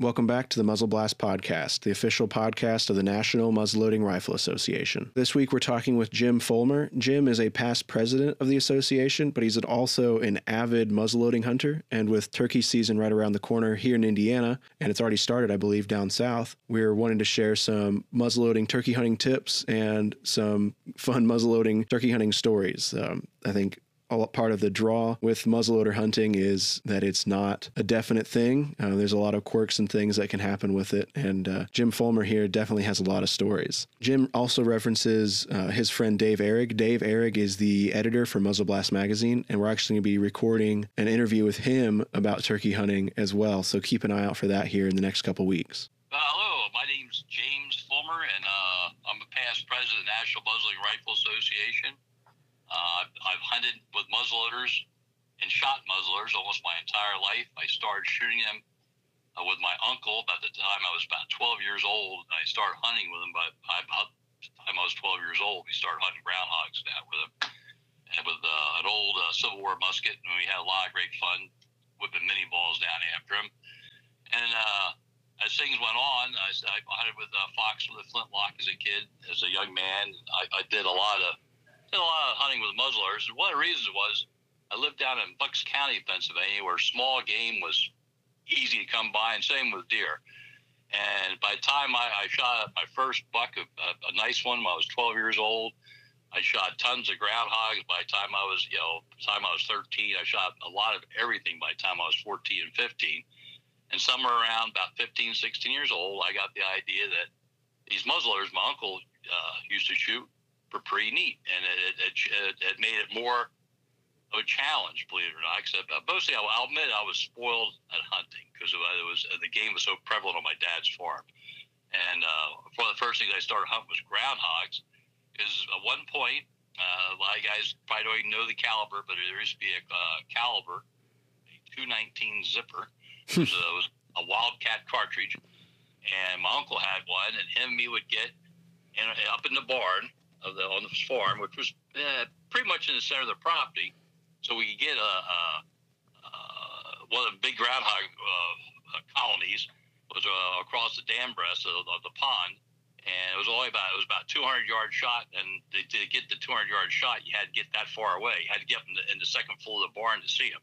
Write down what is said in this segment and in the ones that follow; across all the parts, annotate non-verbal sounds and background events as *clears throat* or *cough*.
Welcome back to the Muzzle Blast Podcast, the official podcast of the National Muzzleloading Rifle Association. This week we're talking with Jim Fulmer. Jim is a past president of the association, but he's also an avid muzzleloading hunter. And with turkey season right around the corner here in Indiana, and it's already started, I believe, down south, we're wanting to share some muzzleloading turkey hunting tips and some fun muzzleloading turkey hunting stories. Um, I think part of the draw with muzzleloader hunting is that it's not a definite thing. Uh, there's a lot of quirks and things that can happen with it. And uh, Jim Fulmer here definitely has a lot of stories. Jim also references uh, his friend Dave Ehrig. Dave Ehrig is the editor for Muzzle Blast magazine, and we're actually going to be recording an interview with him about turkey hunting as well. So keep an eye out for that here in the next couple weeks. Uh, hello, my name's James Fulmer, and uh, I'm a past president of the National Muzzleloading Rifle Association. Uh, I've hunted with muzzleloaders and shot muzzleloaders almost my entire life. I started shooting them uh, with my uncle about the time I was about 12 years old. I started hunting with him, but about the time I was 12 years old, we started hunting groundhogs that with him. And with uh, an old uh, Civil War musket, and we had a lot of great fun whipping minie balls down after him. And uh, as things went on, I, I hunted with uh, Fox with a flintlock as a kid, as a young man. I, I did a lot of did a lot of hunting with muzzleloaders. One of the reasons was I lived down in Bucks County, Pennsylvania, where small game was easy to come by, and same with deer. And by the time I, I shot my first buck, a, a, nice one, when I was 12 years old, I shot tons of groundhogs. By the time I was, you know, time I was 13, I shot a lot of everything. By the time I was 14 and 15, and somewhere around about 15, 16 years old, I got the idea that these muzzleloaders my uncle uh, used to shoot were pretty neat, and it, it, it, it made it more of a challenge, believe it or not. Except uh, mostly, I'll, I'll admit, I was spoiled at hunting because it was uh, the game was so prevalent on my dad's farm. And uh, one of the first things I started hunting was groundhogs. Because at one point, uh, a lot of guys probably don't even know the caliber, but there used to be a uh, caliber, a 219 zipper. *laughs* it, was a, it was a Wildcat cartridge, and my uncle had one, and him and me would get in, up in the barn of the on the farm, which was uh, pretty much in the center of the property, so we could get a, a, a one of the big groundhog uh, colonies was uh, across the dam breast of, of, the pond, and it was only about it was about 200 yard shot, and to, to, get the 200 yard shot, you had to get that far away. You had to get in the, in the second floor of the barn to see him.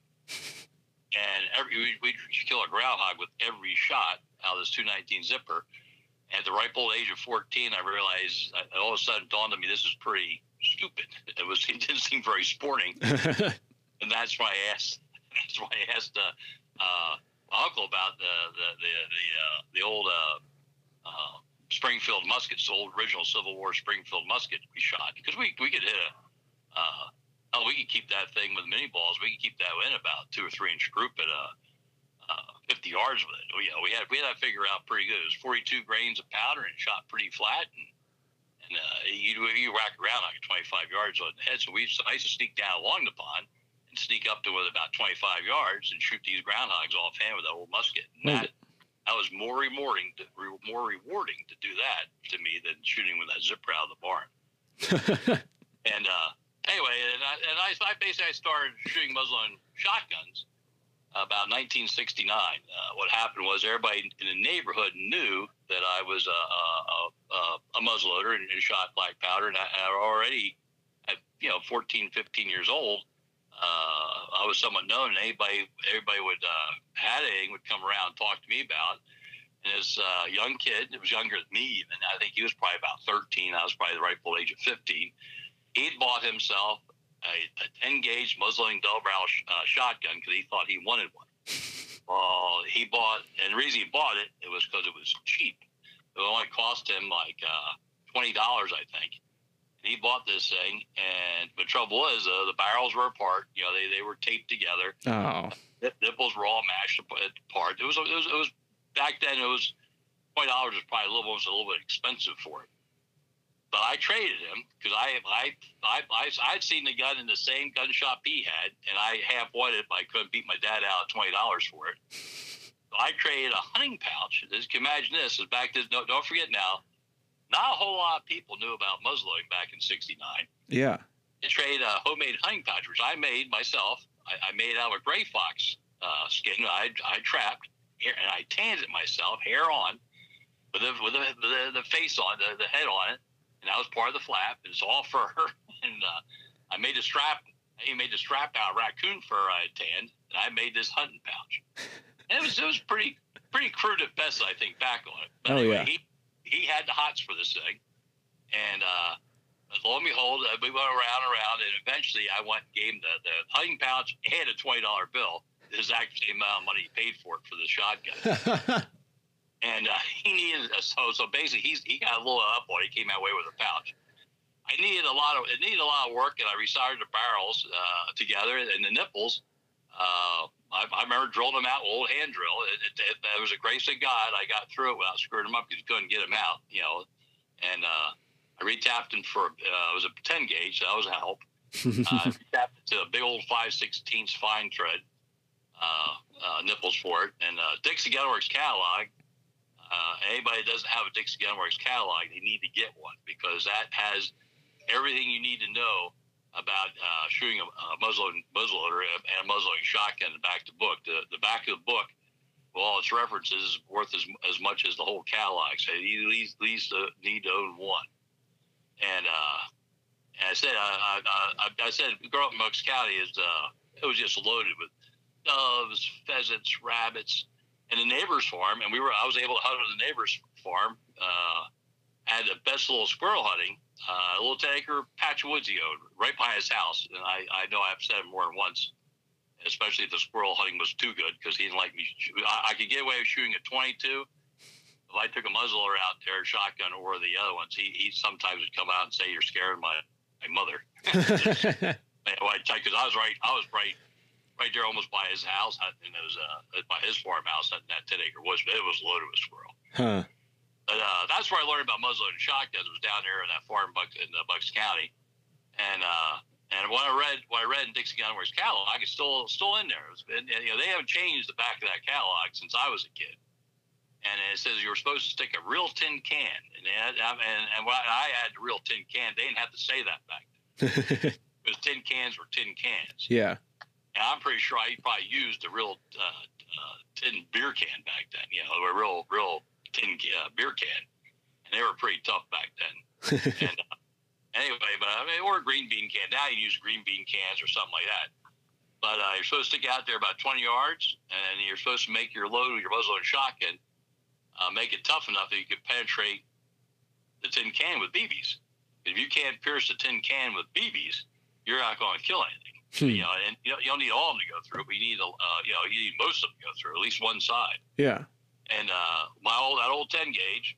And every we we'd kill a groundhog with every shot out of this 219 zipper at the ripe old age of 14, I realized all of a sudden dawned on me this is pretty stupid. *laughs* It was it didn't seem very sporting, *laughs* and that's why I asked. *laughs* That's why I asked uh, uh, my uncle about the the the the, uh, the old uh, uh, Springfield muskets, the old original Civil War Springfield musket we shot because we we could hit a. Uh, oh, we could keep that thing with minie balls. We could keep that in about two or three inch group at a uh, 50 yards with it. We, we had we had that figure out pretty good. It was 42 grains of powder and shot pretty flat, and and uh, you you rack around like 25 yards on the head. So we I used to sneak down along the pond and sneak up to with about 25 yards and shoot these groundhogs offhand with that old musket. And that that was more rewarding to, more rewarding to do that to me than shooting with that zipper out of the barn. *laughs* and uh, anyway, and I, and I, I basically I started shooting muzzle shotguns about 1969. Uh, what happened was everybody in the neighborhood knew that I was a, a, a, a muzzleloader and, and, shot black powder, and I, I, already at you know 14, 15 years old. Uh, I was somewhat known, and anybody, everybody would uh, had anything would come around and talk to me about. And this uh, young kid, it was younger than me, even I think he was probably about 13. I was probably the rightful age of 15. He'd bought himself a, a 10 gauge muzzling double barrel sh- uh, shotgun because he thought he wanted one. Well, *laughs* he bought, and the reason he bought it, it was because it was cheap. It only cost him like uh, $20, I think. And he bought this thing, and the trouble was uh, the barrels were apart. You know, they, they were taped together. Oh. The nipples were all mashed apart. It was, it was, it was back then, it was $20 was probably a little, was a little bit expensive for it. But I traded him because I, I, I, I, I'd seen the gun in the same gun shop he had, and I half wanted it, but I couldn't beat my dad out at twenty dollars for it. So I traded a hunting pouch. Just imagine this. Is back. No, don't forget now. Not a whole lot of people knew about muzzleloading back in '69. Yeah. I traded a homemade hunting pouch, which I made myself. I, I made out of a gray fox uh, skin. I, I trapped, hair, and I tanned it myself, hair on, with the with the, the, the face on, the, the head on it, and that was part of the flap. It's all fur, *laughs* and uh, I made a strap. He made the strap out of raccoon fur I had tanned, and I made this hunting pouch. And it was it was pretty pretty crude at best, I think, back on it. But oh anyway, yeah. he he had the hots for this thing, and uh, lo and behold, uh, we went around and around, and eventually I went and gave him the, the hunting pouch and a twenty dollar bill. The exact same amount of money he paid for it for the shotgun *laughs* and uh, he needed a, so so basically he's he got a little up it. He came away with a pouch. I needed a lot of it needed a lot of work, and I resoldered the barrels uh, together and the nipples. Uh, I, I remember drilling them out with old hand drill. It, it, it, it was a grace of God. I got through it without screwing them up because you couldn't get them out, you know. And uh, I retapped them for uh, it was a 10 gauge, so that was a help. *laughs* uh, tapped to a big old 5 16 fine thread uh, uh, nipples for it. And uh, Dixie Gunworks catalog, uh, anybody that doesn't have a Dixie Gunworks catalog, they need to get one because that has everything you need to know about uh, shooting a, a muzzleloading, muzzleloader and a muzzleloading shotgun back the book. The, the back of the book, with all its references, is worth as, as much as the whole catalog. So you at least, at least need to own one. And, uh, and I said, I, I, I, said, growing up in Bucks County is uh, it was just loaded with doves, pheasants, rabbits, and the neighbor's farm. And we were, I was able to hunt on the neighbor's farm. Uh, had the best little squirrel hunting, uh, a little 10 acre patch of woods he owned right by his house. And I, I know I've said it more than once, especially if the squirrel hunting was too good because he didn't like me. I, I could get away with shooting a 22. If I took a muzzler out there, shotgun, or the other ones, he, he sometimes would come out and say, "You're scaring my my mother." *laughs* Because *laughs* I was right, I was right, right there, almost by his house, and it was uh, by his farmhouse, that, that ten acre woods. It was loaded with squirrel. huh. But uh, that's where I learned about muzzleloading shotguns. Was down there in that farm Bucks, in uh, Bucks County, and uh, and when I read what I read in Dixie Gunworks catalog, it's still still in there. It's been, you know, they haven't changed the back of that catalog since I was a kid. And it says you were supposed to stick a real tin can, and and and, and when I had the real tin can, they didn't have to say that back then *laughs* because tin cans were tin cans. yeah. And I'm pretty sure I probably used a real uh, uh, tin beer can back then. You know, a real real tin uh, beer can, and they were pretty tough back then. *laughs* and uh, anyway, but I mean, or a green bean can. Now you use green bean cans or something like that. But uh, you're supposed to stick out there about 20 yards, and you're supposed to make your load with your muzzle and shotgun, uh, make it tough enough that you can penetrate the tin can with BBs. If you can't pierce the tin can with BBs, you're not going to kill anything. Hmm. *laughs* You know, and you don't, you don't need all of them to go through, but you need, a, uh, you know, you need most of them to go through, at least one side Yeah. and uh, my old that old ten gauge,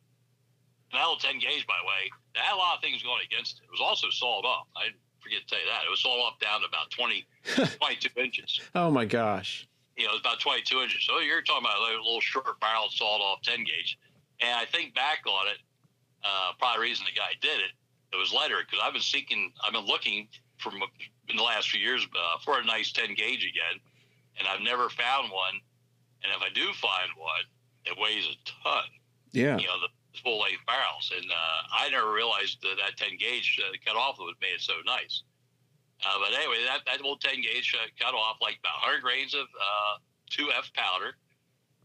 that old ten gauge, by the way, it had a lot of things going against it. It was also sawed off. I forget to tell you that. It was sawed off down to about 20, *laughs* 22 inches. Oh my gosh. You know, it was about 22 inches. So you're talking about a little short barrel sawed off 10 gauge. And I think back on it, uh, probably the reason the guy did it, it was lighter because I've been seeking, I've been looking from in the last few years uh, for a nice 10 gauge again, and I've never found one. And if I do find one, it weighs a ton Yeah. you know, the full length barrels. And uh, I never realized that that 10 gauge uh, cut off would made it so nice. Uh, but anyway, that, that old 10 gauge uh, cut off like about 100 grains of uh, 2F powder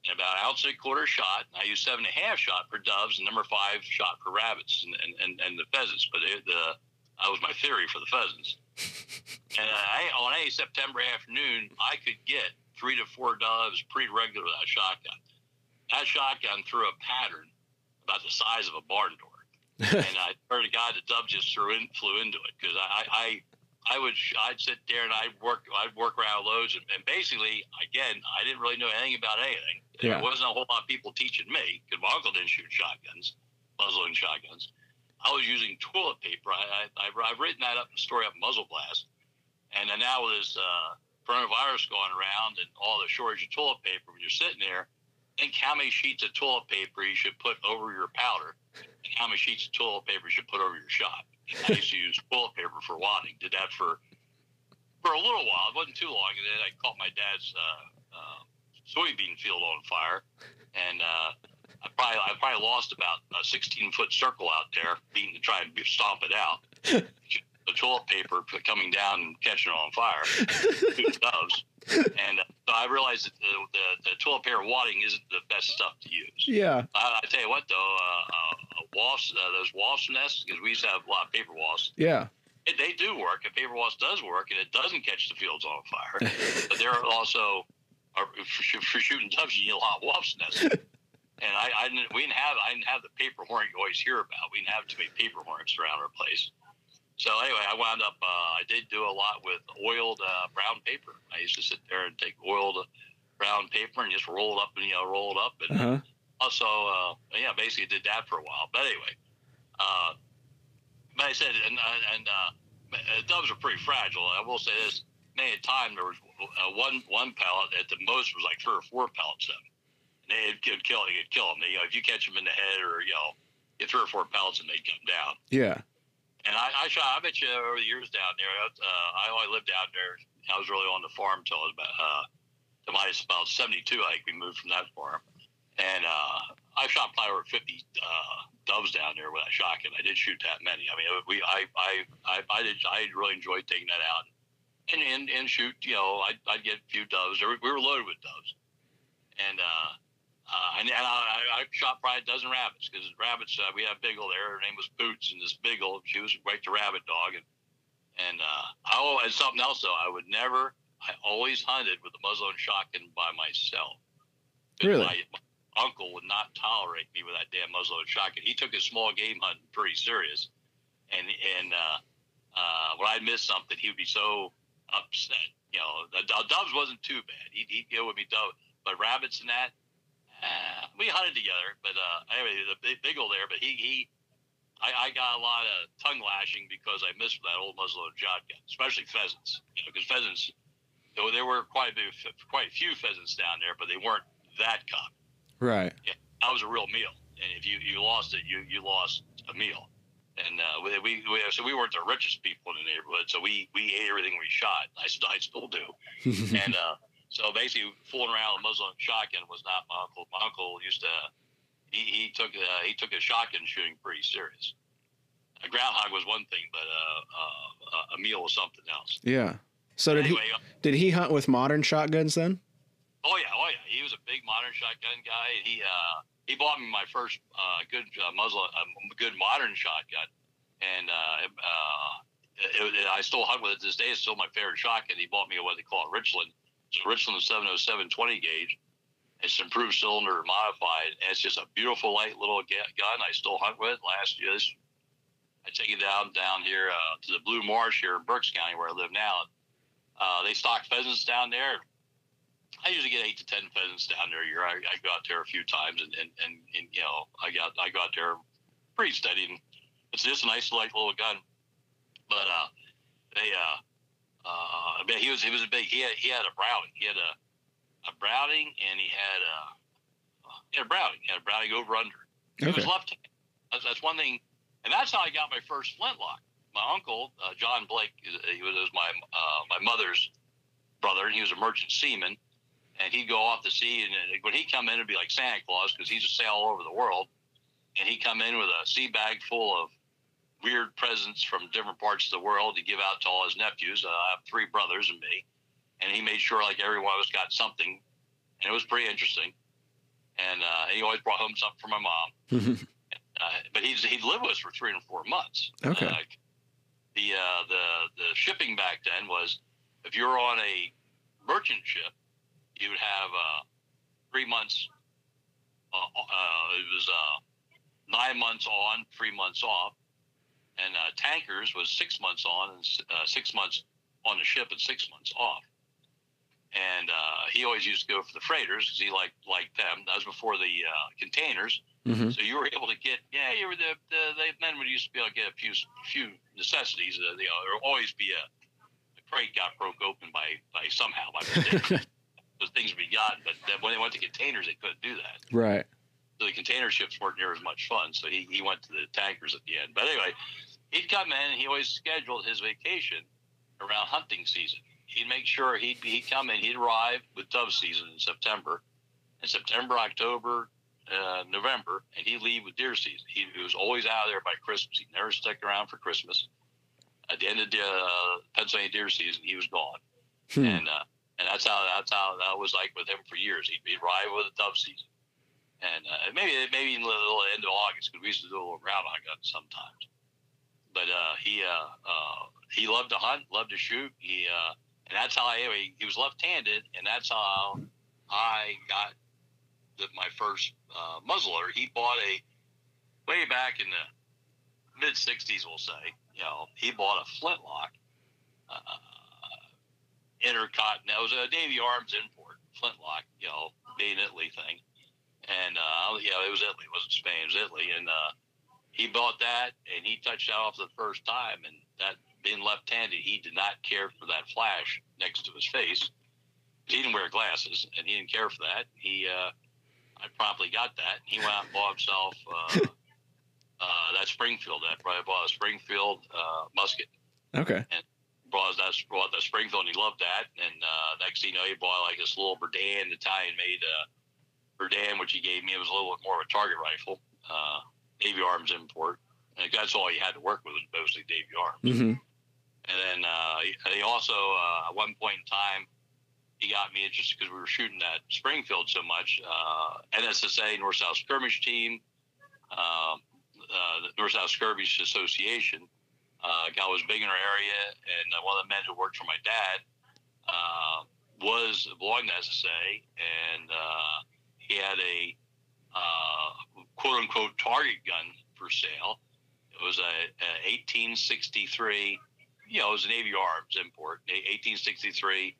and about an ounce and a quarter shot. I use seven and a half shot for doves and number five shot for rabbits and, and, and, and the pheasants. But it, the, that was my theory for the pheasants. *laughs* and uh, I, on any September afternoon, I could get three to four doves pretty regular with that shotgun that shotgun threw a pattern about the size of a barn door. *laughs* and I heard a guy the dove just threw in, flew into it because I, I, I would, I'd sit there and I'd work, I'd work around loads, and, and basically, again, I didn't really know anything about anything. Yeah. There wasn't a whole lot of people teaching me because my uncle didn't shoot shotguns, muzzling shotguns. I was using toilet paper. I, I, I've written that up in the story up Muzzle Blast, and then now with this uh, coronavirus going around and all the shortage of toilet paper, when you're sitting there think how many sheets of toilet paper you should put over your powder and how many sheets of toilet paper you should put over your shot. And I used to use toilet paper for wadding. Did that for for a little while. It wasn't too long. And then I caught my dad's uh, uh, soybean field on fire. And uh, I probably I probably lost about a 16 foot circle out there, beating to try and stomp it out. *laughs* the toilet paper coming down and catching it on fire, doves. *laughs* And uh, So I realized that the, the, the toilet paper wadding isn't the best stuff to use. Yeah. I, I tell you what, though, uh, uh, wasp, uh, those wasp nests, because we used to have a lot of paper wasps, Yeah. it, they do work. A paper wasp does work, and it doesn't catch the fields on fire. *laughs* but there are also, are, for, for shooting doves, you need a lot of wasp nests. And I, I didn't, we didn't have, I didn't have the paper hornet you always hear about. We didn't have too many paper hornets around our place. So anyway, I wound up. Uh, I did do a lot with oiled uh, brown paper. I used to sit there and take oiled brown paper and just roll it up and you know roll it up and Uh huh. also uh, yeah basically did that for a while. But anyway, uh, but I said and and uh, uh, doves are pretty fragile. I will say this: many a time there was uh, one one pellet at the most was like three or four pallets of. And they could kill you could kill them. You know, if you catch them in the head or you know, get three or four pellets and they'd come down. Yeah. And I, I shot. I bet you over the years down there. Uh, I only lived down there. I was really on the farm till I was about uh, till I was about seventy two. I think we moved from that farm, and uh, I shot probably over fifty uh, doves down there with a shotgun. I did shoot that many. I mean, we I I I, I did I really enjoyed taking that out and and, and shoot. You know, I'd, I'd get a few doves. We were loaded with doves, and. uh uh, and, and I, I shot probably a dozen rabbits because rabbits. Uh, we had a beagle there. Her name was Boots, and this beagle, she was right to rabbit dog. And and uh, I always something else though. I would never. I always hunted with a muzzleloading shotgun by myself. Really? My, my uncle would not tolerate me with that damn muzzleloading shotgun. He took his small game hunting pretty serious, and and uh, uh, when I missed something, he would be so upset. You know, the, the doves wasn't too bad. He'd, he'd go with me dove, but rabbits and that. Uh, we hunted together, but uh, anyway, the big, big old there. But he, he, I, I got a lot of tongue lashing because I missed that old muzzleloaded shotgun, especially pheasants. You know, because pheasants, though there were quite a bit, quite a few pheasants down there, but they weren't that common. Right. Yeah, that was a real meal, and if you, you lost it, you you lost a meal. And uh, we, we, we so we weren't the richest people in the neighborhood, so we we ate everything we shot. I, I still do. *laughs* and uh, so basically, fooling around with a muzzle shotgun was not my uncle. My uncle used to he, he took uh, he took his shotgun shooting pretty serious. A groundhog was one thing, but uh, uh, a meal was something else. yeah. So did he anyway, uh, did he hunt with modern shotguns then? Oh yeah, oh yeah. He was a big modern shotgun guy. He uh, he bought me my first uh, good uh, muzzle, uh, good modern shotgun, and uh, uh, it, it, I still hunt with it to this day. It's still my favorite shotgun. He bought me what they call a Richland. It's a Richland 707 20 gauge. It's improved cylinder, modified. And it's just a beautiful light little gun. I still hunt with. Last year, I take it down down here uh, to the Blue Marsh here in Berks County, where I live now. Uh, they stock pheasants down there. I usually get eight to ten pheasants down there a year. I, I go out there a few times, and, and, and, and you know, I got I go out there pretty steady. And it's just a nice light little gun. But uh, they uh, uh, but he was he was a big he had he had a Browning. He had a a Browning, and he had a he had a Browning. He had a Browning over under. He was Okay. left. That's, that's one thing, and that's how I got my first flintlock. My uncle uh, John Blake, he was, was my uh, my mother's brother, and he was a merchant seaman. And he'd go off to sea, and uh, when he come in, it'd be like Santa Claus because he's a sail all over the world. And he'd come in with a sea bag full of weird presents from different parts of the world to give out to all his nephews. Uh, I have three brothers and me, and he made sure like every one of us got something, and it was pretty interesting. And uh, he always brought home something for my mom. *laughs* Uh, but he's he'd live with us for three and four months. Okay. The uh, the the shipping back then was if you were on a merchant ship, you would have uh, three months. Uh, uh, it was uh, nine months on, three months off, and uh, tankers was six months on and uh, six months on the ship and six months off. And uh, he always used to go for the freighters because he liked liked them. That was before the uh, containers. hmm So you were able to get, yeah, you were the, the, the men would used to be able to get a few few necessities. Uh, you know, there would always be a, a crate got broke open by, by somehow by. Those *laughs* things would be gotten, but when they went to containers, they couldn't do that. Right. So the container ships weren't near as much fun. So he, he went to the tankers at the end. But anyway, he'd come in and he always scheduled his vacation around hunting season. He'd make sure he'd be, he'd come in, he'd arrive with dove season in September, in September, October, uh, November, and he'd leave with deer season. He, he was always out of there by Christmas. He'd never stick around for Christmas. At the end of the uh, Pennsylvania deer season, he was gone Hmm. and uh, and that's how that's how that was like with him for years. He'd, he'd ride with a dove season, and uh, maybe maybe in the little end of August because we used to do a little groundhog hunt sometimes. But uh, he uh, uh, he loved to hunt, loved to shoot. He uh, and that's how I anyway, he was left-handed, and that's how I got the, my first uh, muzzleloader. He bought a way back in the mid '60s, we'll say. You know, he bought a flintlock. Uh, intercotton. That was a Navy Arms import, flintlock, you know, made in Italy thing. And, uh, yeah, it was Italy. It wasn't Spain. It was Italy. And uh, he bought that, and he touched that off the first time. And that, being left-handed, he did not care for that flash next to his face. He didn't wear glasses, and he didn't care for that. He, uh, I promptly got that. He went out and bought himself uh, *laughs* uh, that Springfield. That probably bought a Springfield uh, musket. Okay. And brought that brought Springfield, and he loved that. And uh, next thing you know, he bought like this little Berdan Italian made Dan, which he gave me. It was a little bit more of a target rifle, uh, Navy Arms import. And that's all he had to work with was mostly Navy Arms. Mm-hmm. And then uh, he also, uh, at one point in time, he got me just because we were shooting at Springfield so much. Uh, NSSA, North South Skirmish Team, uh, uh, the North South Skirmish Association, uh, guy was big in our area, and uh, one of the men who worked for my dad uh, was belonged to SSA, and uh, he had a uh, quote unquote target gun for sale. It was a, a 1863, you know, it was a Navy Arms import, 1863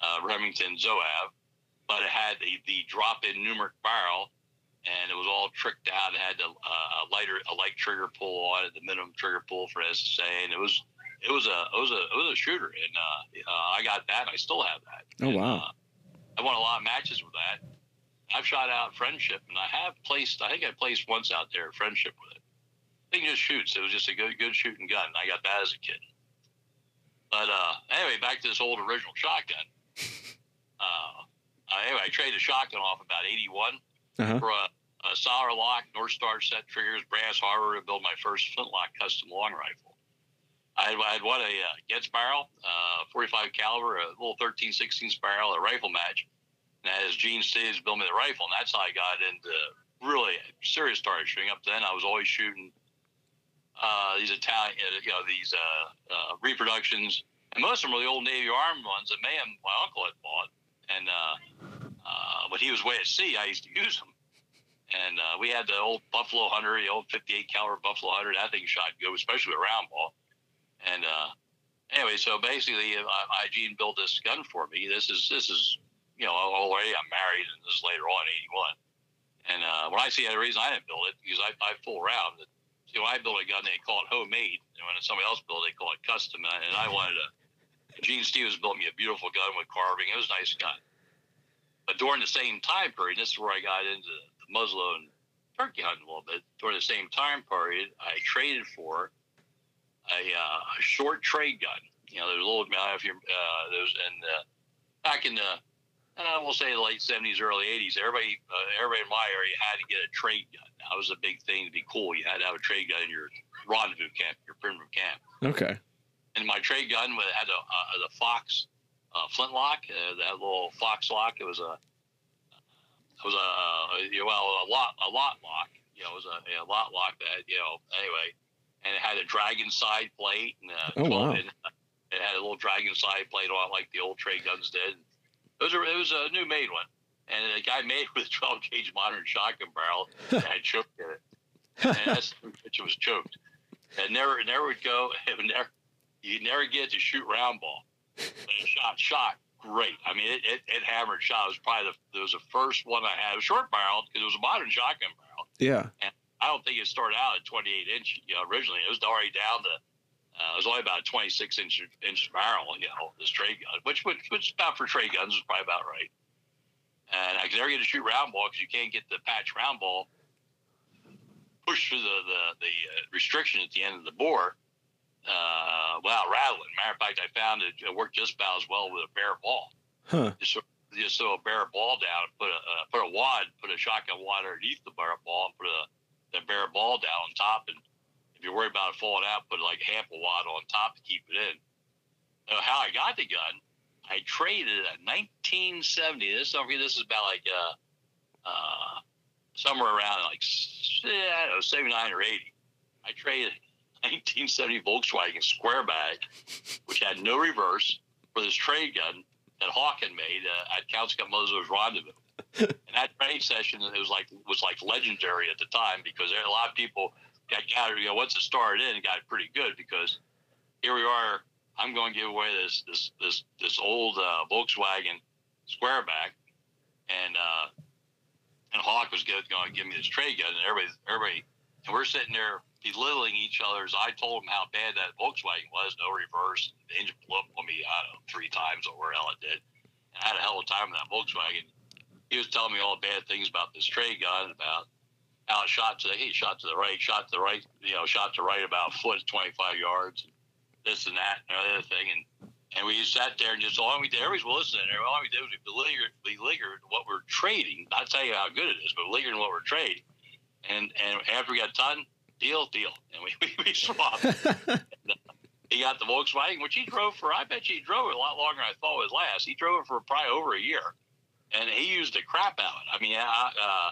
uh, Remington Zouave, but it had the, the drop-in Numrich barrel and it was all tricked out. It had a, uh, a lighter, a light trigger pull on it, the minimum trigger pull for SSA, and it was it was a it was a it was a shooter, and uh, uh, I got that. I still have that. Oh and, wow! Uh, I won a lot of matches with that. I've shot out Friendship, and I have placed. I think I placed once out there Friendship with it. Thing just shoots. It was just a good good shooting gun. I got that as a kid. But uh, anyway, back to this old original shotgun. *laughs* Uh, anyway, I traded a shotgun off about eighty one Uh-huh. for a, a Siler lock, North Star set triggers, brass harbor to build my first flintlock custom long rifle. I had, I had won a uh, Getz barrel, uh, 45 caliber, a little 13 16 barrel, a rifle match. And as Gene Stevens built me the rifle, and that's how I got into really serious target shooting. Up then, I was always shooting uh, these Italian, you know, these uh, uh, reproductions, and most of them were the old Navy Armed ones that man, my uncle had bought. And uh, uh, when he was way at sea, I used to use them. And uh, we had the old Buffalo Hunter, the old 58 caliber Buffalo Hunter. That thing shot good, especially with round ball. And uh, anyway, so basically, I, I Gene built this gun for me. This is this is you know already I'm married, and this is later on 81. And uh, when I see the reason I didn't build it because I, I fool around. See, when I build a gun, they call it homemade, and when somebody else built it, they call it custom. And I, and I wanted to. Gene Stevens built me a beautiful gun with carving. It was a nice gun. But during the same time period, this is where I got into the muzzle and turkey hunting a little bit. During the same time period, I traded for a, uh, a short trade gun. You know, there's a little, I don't know if you're, uh, there's, and uh, back in the, uh, we'll say the late 70s, early 80s, everybody, uh, everybody in my area had to get a trade gun. That was a big thing to be cool. You had to have a trade gun in your rendezvous camp, your primitive camp. Okay. And my trade gun had a, a, the Fox uh, flintlock, uh, that little Fox lock. It was a, it was a, uh, well, a lot, a lot lock. You know, it was a, a lot lock that, you know, anyway, and it had a dragon side plate and Oh, wow. it had a little dragon side plate on it like the old trade guns did. It was a, it was a new made one. And the guy made it with a 12 gauge modern shotgun barrel and had choked in it. And that's which it was choked. And never, never would go. *laughs* It would never, you never get to shoot round ball. But it shot, shot great. I mean, it, it, it hammered shot. It was probably the, it was the first one I had. It was short barrel because it was a modern shotgun barrel. Yeah. And I don't think it started out at 28 inch you know, originally. It was already down to, uh, it was only about a 26 inch inch barrel, you know, this trade gun, which, which, which about for trade guns is probably about right. And I could never get to shoot round ball because you can't get the patch round ball pushed through the, the, the uh, restriction at the end of the bore uh, without rattling. Matter of fact, I found it, it worked just about as well with a bare ball Huh. just throw, just throw a bare ball down, put a uh, put a wad, put a shotgun wad underneath the bare ball, and put a the bare ball down on top. And if you're worried about it falling out, put like half a wad on top to keep it in. Now, how I got the gun, I traded a 1970. This don't forget, this is about like uh, uh, somewhere around like I don't know 79 or 80. I traded *laughs* 1970 Volkswagen Squareback, which had no reverse, for this trade gun that Hawk had made uh, at Count Scott Motors Rendezvous. *laughs* and that trade session it was like was like legendary at the time because there a lot of people got gathered. You know, once it started in, it got pretty good because here we are. I'm going to give away this this this this old uh, Volkswagen Squareback, and uh, and Hawk was going to give me this trade gun, and everybody everybody and we're sitting there belittling each other as I told him how bad that Volkswagen was, no reverse. The engine blew up on me, I don't know, three times or where hell it did. And I had a hell of a time in that Volkswagen. He was telling me all bad things about this trade gun, about it shot to the, he shot to the right, shot to the right, you know, shot to right about foot, 25 yards, this and that, and the other thing. And and we sat there and just all we did, everybody's listening. All we did was we beleaguered, beleaguered what we're trading. Not tell you how good it is, but beleaguered what we're trading. And and after we got done, deal, deal. *laughs* And we, we, we swapped. and, uh, he got the Volkswagen, which he drove for, I bet you he drove it a lot longer than I thought was last. He drove it for probably over a year. And he used the crap out of it. I mean, I, uh,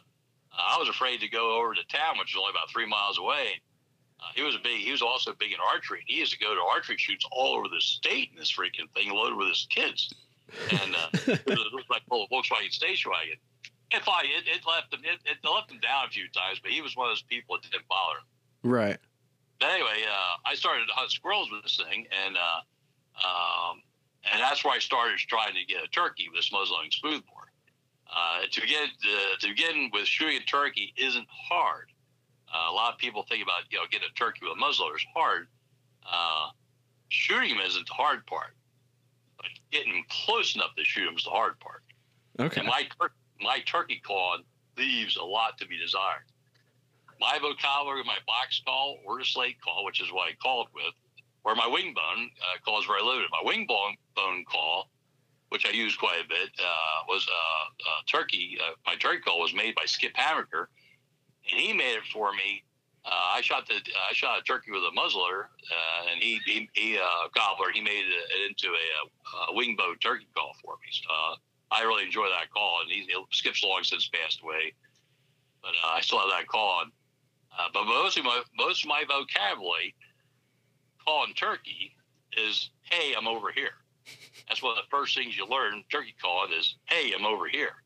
I was afraid to go over to town, which is only about three miles away. Uh, he was big. He was also big in archery. He used to go to archery shoots all over the state in this freaking thing, loaded with his kids. And uh, *laughs* it, was, like a Volkswagen station wagon. It, it, it left him. It, it left him down a few times, but he was one of those people that didn't bother him. Right. But anyway, uh, I started to hunt squirrels with this thing, and uh, um, and that's where I started trying to get a turkey with this muzzleloading smoothbore. Uh, to get uh, to begin with, shooting a turkey isn't hard. Uh, a lot of people think about you know getting a turkey with a muzzleloader is hard. Uh, shooting them isn't the hard part, but getting close enough to shoot them is the hard part. Okay. And my my turkey call leaves a lot to be desired my vocabulary, my box call, or the slate call, which is what I called with, or my wing bone uh, call is very limited. My wing bone, bone call, which I use quite a bit, uh, was uh, uh turkey. Uh, my turkey call was made by Skip Hammaker, and he made it for me. Uh, I shot the I shot a turkey with a muzzleloader, and he he, he gobbler. He made it into a, a wing bone turkey call for me. So, I really enjoy that call, and he, Skip's long since passed away, but I still have that call. Uh, but most of my most of my vocabulary calling turkey is "Hey, I'm over here." That's one of the first things you learn turkey calling is "Hey, I'm over here,"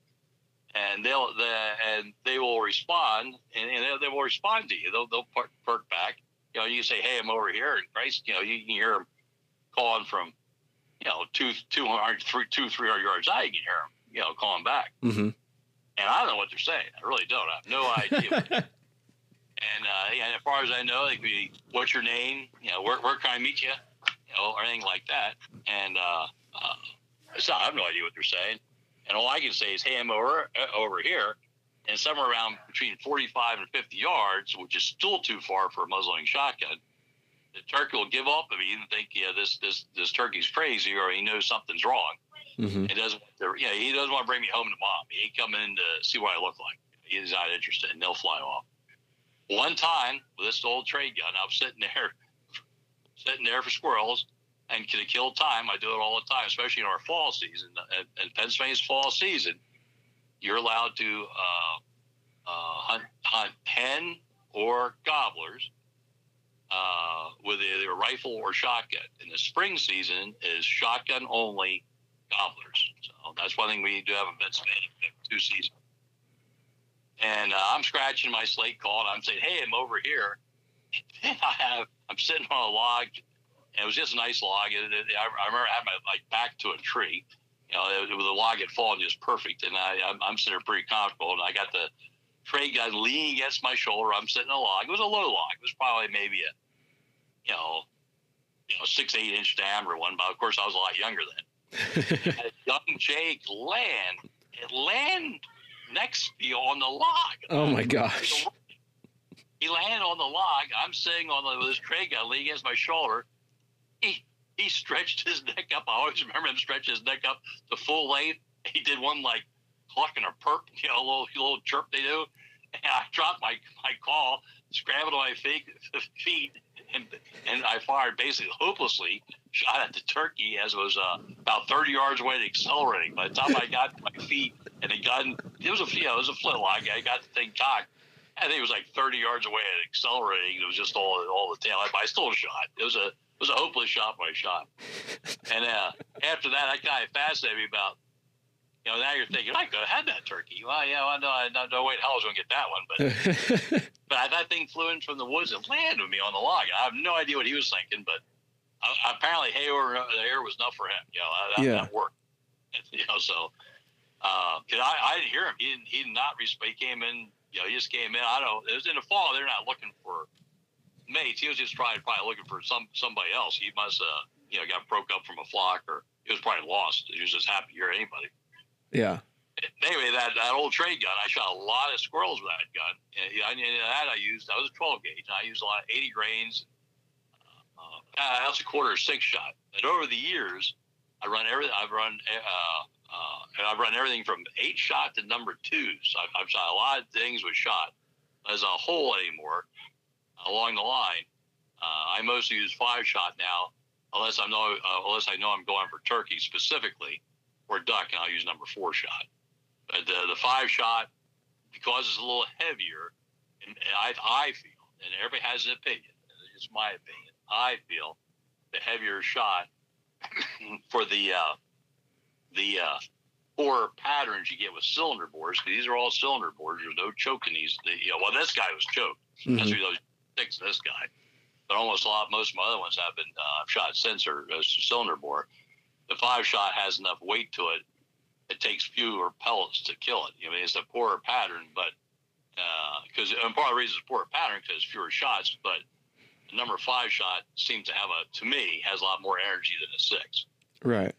and they'll they, and they will respond, and, and they, they, will respond to you. They'll they'll perk, perk back. You know, you say "Hey, I'm over here," and Christ, you know, you can hear them calling from you know two two hundred three two three hundred yards out. You can hear them, you know, calling back. Mm-hmm. And I don't know what they're saying. I really don't. I have no idea. *laughs* And, uh, yeah, as far as I know, like, be, what's your name? You know, where, where can I meet you? You know, or anything like that. And uh, uh, so I have no idea what they're saying. And all I can say is, hey, I'm over, uh, over here. And somewhere around between 45 and 50 yards, which is still too far for a muzzling shotgun, the turkey will give up if he even think, yeah, this this this turkey's crazy or he knows something's wrong. Mm-hmm. He doesn't, you know, he doesn't want to bring me home to mom. He ain't coming in to see what I look like. He's not interested, and they'll fly off. One time with this old trade gun, I was sitting there, *laughs* sitting there for squirrels, and to kill time, I do it all the time, especially in our fall season. In Pennsylvania's fall season, you're allowed to uh, uh, hunt, hunt pen or gobblers uh, with either a rifle or shotgun. In the spring season is shotgun only gobblers. So that's one thing we do have in Pennsylvania. Two seasons. And uh, I'm scratching my slate call and I'm saying, hey, I'm over here. *laughs* And I have, I'm sitting on a log. And it was just a nice log. And it, I, I remember I had my like back to a tree. You know, it, it, the log had fallen just perfect. And I, I'm, I'm sitting there pretty comfortable. And I got the trade gun leaning against my shoulder. I'm sitting on a log. It was a low log. It was probably maybe a, you know, you know, six, eight inch diameter one. But of course, I was a lot younger then. *laughs* young Jake land, land next to you on the log. Oh my gosh. He landed on the log. I'm sitting on the, with his tray gun leaning against my shoulder. He he stretched his neck up. I always remember him stretch his neck up to full length. He did one like clucking a perp, *laughs* you know, a little little chirp they do. And I dropped my my call, scrambled on my *laughs* feet, and and I fired basically hopelessly shot at the turkey as it was uh, about 30 yards away accelerating. By the time I got my feet and the gun, it was a you know, it was a flintlock. I got the thing cocked. I think it was like 30 yards away and accelerating. It was just all all the tail. But I still shot. It was a was a hopeless shot by shot. And uh, after that, that of fascinated me about. You know, now you're thinking I could have had that turkey. Well, yeah, well, no, I no, no way in hell I was going to get that one, but *laughs* but that thing flew in from the woods and landed with me on the log. I have no idea what he was thinking, but uh, apparently hay over the air was enough for him. You know, that, yeah. that worked. *laughs* You know, so because uh, I, I didn't hear him. He didn't. He did not. He came in. You know, he just came in. I don't. It was in the fall. They're not looking for mates. He was just probably probably looking for some somebody else. He must uh you know got broke up from a flock or he was probably lost. He was just happy to hear anybody. Yeah. Anyway, that, that old trade gun, I shot a lot of squirrels with that gun. And, and that I used, that was a 12 gauge. and I used a lot of 80 grains. Uh, uh, that's a quarter six shot. And over the years, I run everything. I've run, uh, uh, I've run everything from eight shot to number twos. I've, I've shot a lot of things with shot. As a whole anymore, along the line, uh, I mostly use five shot now, unless I know uh, unless I know I'm going for turkey specifically or duck, and I'll use number four shot. But the, the five shot, because it's a little heavier, and I, I feel, and everybody has an opinion, it's my opinion, I feel the heavier shot *coughs* for the uh, the uh, four patterns you get with cylinder bores, because these are all cylinder bores. There's no choke in these. The, you know, well, this guy was choked. Mm-hmm. That's those six. This guy, but almost a lot. Most of my other ones have been uh, shot sensor uh, cylinder bore the five shot has enough weight to it. It takes fewer pellets to kill it. I mean, it's a poorer pattern, but because uh, and part of the reason it's a poorer pattern because fewer shots, but the number five shot seems to have a to me has a lot more energy than a six. Right.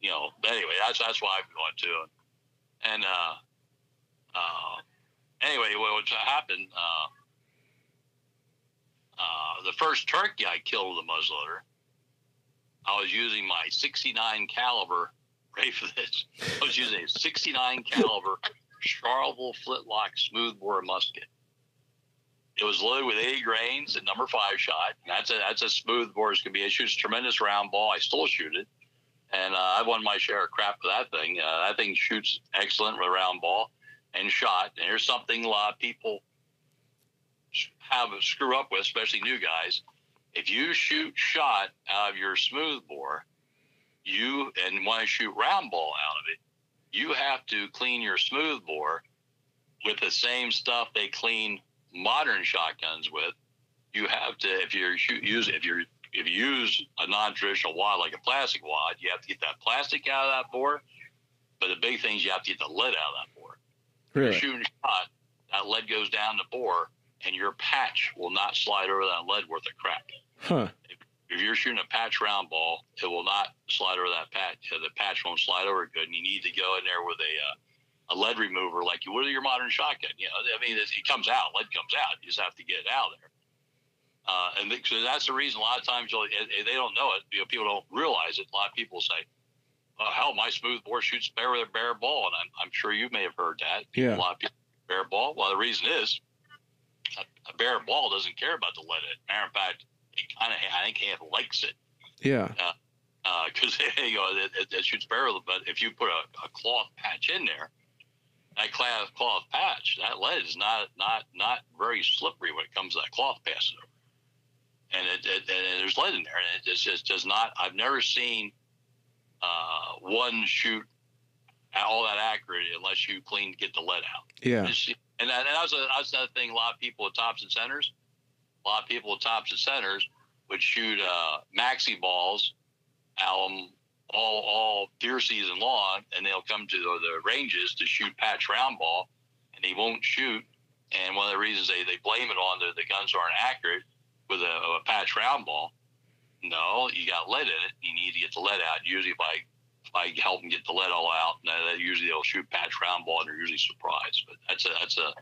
You know. Anyway, that's that's why I've gone to it. And uh, uh, anyway, what happened? Uh, uh, the first turkey I killed with a muzzleloader I was using my 69 caliber. *laughs* Ready for this? I was using a 69 caliber Charleville flintlock smoothbore musket. It was loaded with 80 grains at number five shot. That's a that's a smoothbore as can be. It shoots tremendous round ball. I still shoot it, and uh, I won my share of crap for that thing. Uh, that thing shoots excellent with a round ball and shot. And here's something a lot of people have a screw up with, especially new guys if you shoot shot out of your smooth bore, you and want to shoot round ball out of it, you have to clean your smooth bore with the same stuff they clean modern shotguns with. You have to if you're shoot, use if you're if you use a non-traditional wad like a plastic wad, you have to get that plastic out of that bore. But the big thing is you have to get the lead out of that bore. Really? If you're shooting shot, that lead goes down the bore, and your patch will not slide over that lead worth of crap. Huh. If, if, you're shooting a patch round ball, it will not slide over that patch. The patch won't slide over good, and you need to go in there with a uh, a lead remover like you would with your modern shotgun. You know, I mean, it, it comes out, lead comes out. You just have to get it out of there. Uh, and so that's the reason a lot of times they don't know it. You know, people don't realize it. A lot of people say, oh, hell, my smooth bore shoots better with a bare ball. And I'm, I'm sure you may have heard that. Yeah. A lot of people bare ball. Well, the reason is a, a bare ball doesn't care about the lead. Matter of fact, it kind of I think half likes it. Yeah. Because uh, uh, *laughs* you know it, it, it, shoots barrel, but if you put a, a cloth patch in there, that cloth cloth patch, that lead is not not not very slippery when it comes to that cloth passing over. And it, it, and there's lead in there, and it just, does not. I've never seen uh, one shoot all that accurate unless you clean get the lead out. Yeah. And that, and that was, a, that was another thing. A lot of people at Thompson Centers a lot of people at Thompson Centers would shoot uh, maxi balls, um, all all deer season long, and they'll come to the, the ranges to shoot patch round ball, and they won't shoot. And one of the reasons they, they blame it on the, the guns aren't accurate with a, a patch round ball. No, you got lead in it. You need to get the lead out. Usually by by helping get the lead all out, and that usually they'll shoot patch round ball, and they're usually surprised. But that's a that's a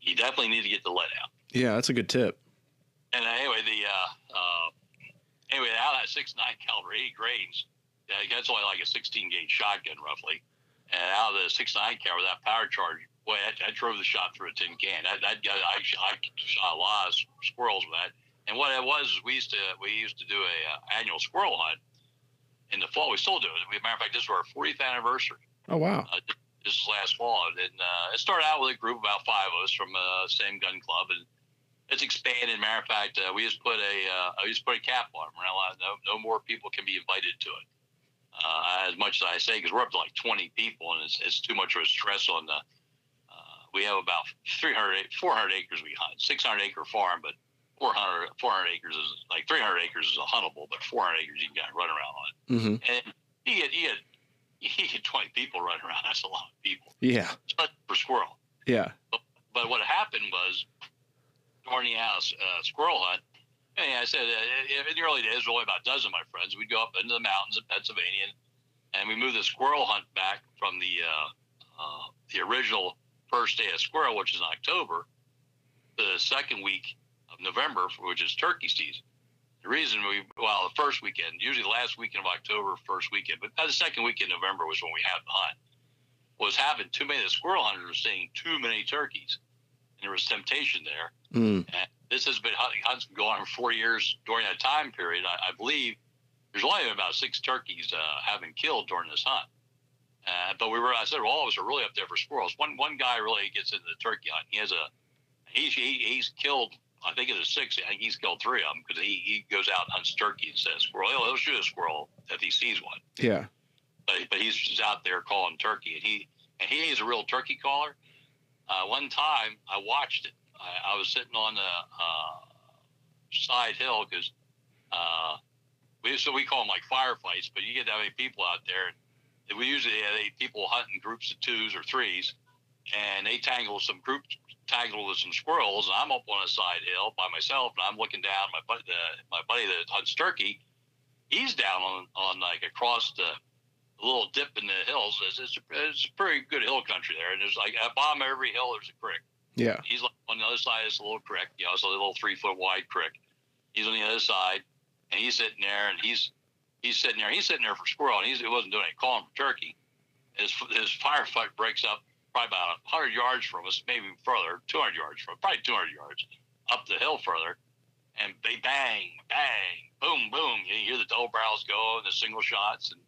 you definitely need to get the lead out. Yeah, that's a good tip. And anyway, the uh, uh, anyway, out of that six nine caliber eight grains, that's only like a sixteen gauge shotgun roughly. And out of the six nine caliber, that power charge, boy, I, I drove the shot through a tin can. That, that I, I shot a lot of squirrels with that. And And what it was, we used to we used to do a uh, annual squirrel hunt in the fall. We still do it. As a matter of fact, this is our 40th anniversary. Oh wow! Uh, this is last fall, and uh, it started out with a group about five of us from the uh, same gun club, and it's expanded. Matter of fact, uh, we just put a uh, we just put a cap on it. No, no more people can be invited to it. Uh, as much as I say, because we're up to like 20 people, and it's, it's too much of a stress on the. Uh, we have about 300, 400 acres we hunt, 600 acre farm, but 400, 400 acres is like 300 acres is a huntable, but 400 acres you can kind of run around on. Mm-hmm. And he had, you get you get 20 people running around. That's a lot of people. Yeah. Especially for squirrel. Yeah. But, but what happened was during the house uh, squirrel hunt. And I said uh, in the early days, only about a dozen of my friends. We'd go up into the mountains of Pennsylvania, and, and we moved the squirrel hunt back from the uh, uh, the original first day of squirrel, which is in October, to the second week November, which is turkey season. The reason we, well, the first weekend, usually the last weekend of October, first weekend, but the second weekend in November was when we had the hunt, was having too many, the squirrel hunters were seeing too many turkeys. And there was temptation there. Mm. And this has been hunting, hunts been going on for four years during that time period. I, I believe there's only been about six turkeys uh, been killed during this hunt. Uh, but we were, I said, well, all of us are really up there for squirrels. One one guy really gets into the turkey hunt. He has a, he's he, he's killed I think it's six. I think he's killed three of them because he, he goes out and hunts turkey and says squirrel. He'll, he'll shoot a squirrel if he sees one. Yeah. But, but he's just out there calling turkey, and he and he is a real turkey caller. Uh, one time I watched it. I, I was sitting on the uh, side hill because uh, we so we call them like firefights, but you get that many people out there. And we usually have people hunt in groups of twos or threes, and they tangle some groups tangled with some squirrels. And I'm up on a side hill by myself, and I'm looking down. My buddy, the, my buddy that hunts turkey, he's down on, on like across the little dip in the hills. It's, it's, it's a pretty good hill country there. And there's like at bottom of every hill, there's a creek. Yeah. He's like on the other side of this little creek. You know, it's a little three foot wide creek. He's on the other side, and he's sitting there, and he's he's sitting there. He's sitting there for squirrel, and he's, he wasn't doing any calling for turkey. His his firefight breaks up probably about 100 yards from us, maybe further, 200 yards from, probably 200 yards up the hill further. And they bang, bang, boom, boom. You hear the double barrels go and the single shots. And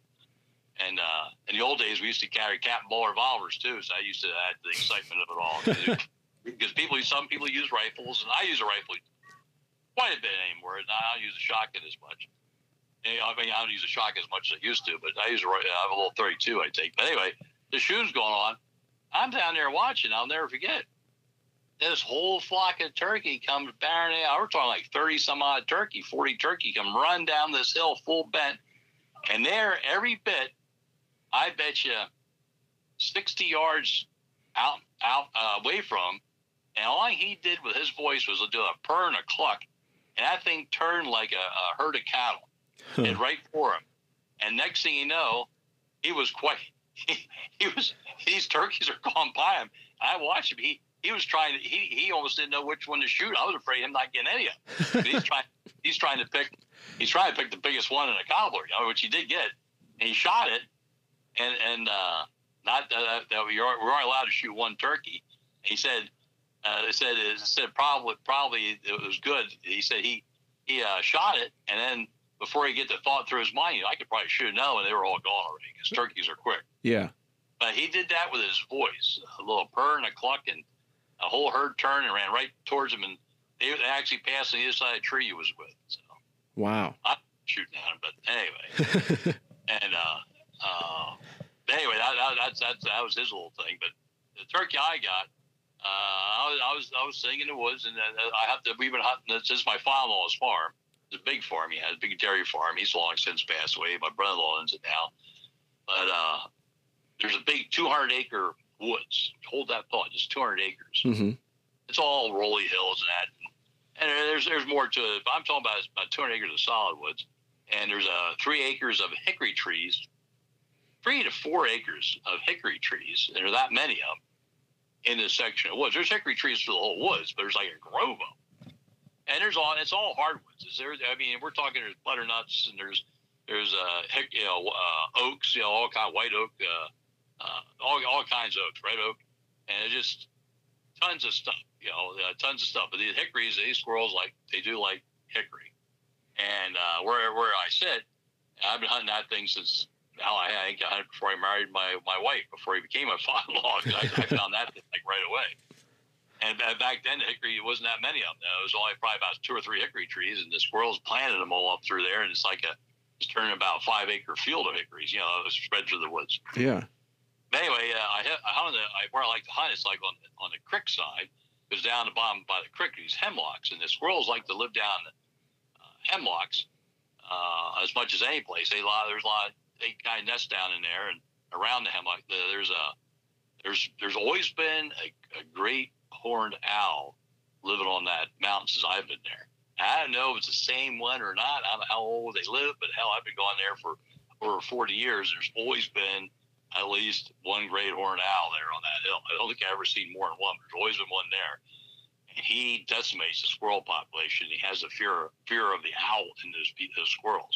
and uh, in the old days, we used to carry cap and ball revolvers too. So I used to add the excitement of it all. *laughs* because people, some people use rifles, and I use a rifle quite a bit anymore. And I don't use a shotgun as much. I mean, I don't use a shotgun as much as I used to, but I use a, I have a little 32 I take. But anyway, the shoe's going on. I'm down there watching. I'll never forget. This whole flock of turkey comes barreling out. We're talking like 30 some odd turkey, 40 turkey come run down this hill full bent. And there, every bit, I bet you 60 yards out, out uh, away from him. And all he did with his voice was to do a purr and a cluck. And that thing turned like a, a herd of cattle huh. and right for him. And next thing you know, he was quite he, *laughs* he was these turkeys are going by him. I watched him. He he was trying to he he almost didn't know which one to shoot. I was afraid him not getting any of them. he's *laughs* trying he's trying to pick he's trying to pick the biggest one in a cobbler, you know, which he did get. And he shot it, and and uh, not that, that we are we aren't allowed to shoot one turkey. He said uh, they said it said probably probably it was good. He said he he uh, shot it, and then before he get the thought through his mind, you know, I could probably shoot now, and They were all gone already because turkeys are quick. Yeah. But he did that with his voice, a little purr and a cluck, and a whole herd turned and ran right towards him, and they, actually passed on the other side of the tree he was with. So. Wow. I'm shooting at him, but anyway. *laughs* and uh, uh, anyway, that, that, that's, that's, that was his little thing. But the turkey I got, uh, I was I was I was sitting in the woods, and uh, I have to. We've been hunting. This is my father-in-law's farm. A big farm. He has a big dairy farm. He's long since passed away. My brother-in-law owns it now. But uh, there's a big 200 acre woods. Hold that thought, just 200 acres. Mm-hmm. It's all rolly hills and that. And there's there's more to it. But I'm talking about about 200 acres of solid woods, and there's uh, three acres of hickory trees, three to four acres of hickory trees. There are that many of them in this section of woods. There's hickory trees for the whole woods, but there's like a grove of them. And there's all it's all hardwoods. Is there? I mean, we're talking there's butternuts and there's there's uh, you know uh, oaks, you know all kind of white oak. Uh, uh, all, all kinds of oaks, red oak, and just tons of stuff, you know, uh, tons of stuff. But these hickories, these squirrels, like they do like hickory. And uh, where where I sit, I've been hunting that thing since now I think I hunted before I married my my wife before he became a *laughs* father-in-law. I, I found that thing like right away. And back then, the hickory wasn't that many of them. There was only probably about two or three hickory trees, and the squirrels planted them all up through there. And it's like a it's turning about five acre field of hickories, you know, spread through the woods. Yeah. But anyway, uh, I, I hunted I, where I like to hunt. It's like on the, on the creek side, because down the bottom by the creek, these hemlocks, and the squirrels like to live down the uh, hemlocks uh, as much as any place. They lot there's a lot they kind of nest down in there and around the hemlock. There's a there's there's always been a, a great horned owl living on that mountain since I've been there. I don't know if it's the same one or not. I don't know how old they live, but hell, I've been going there for over 40 years. There's always been at least one great horned owl there on that hill. I don't think I've ever seen more than one. But there's always been one there. And he decimates the squirrel population. He has a fear fear of the owl in those, those squirrels.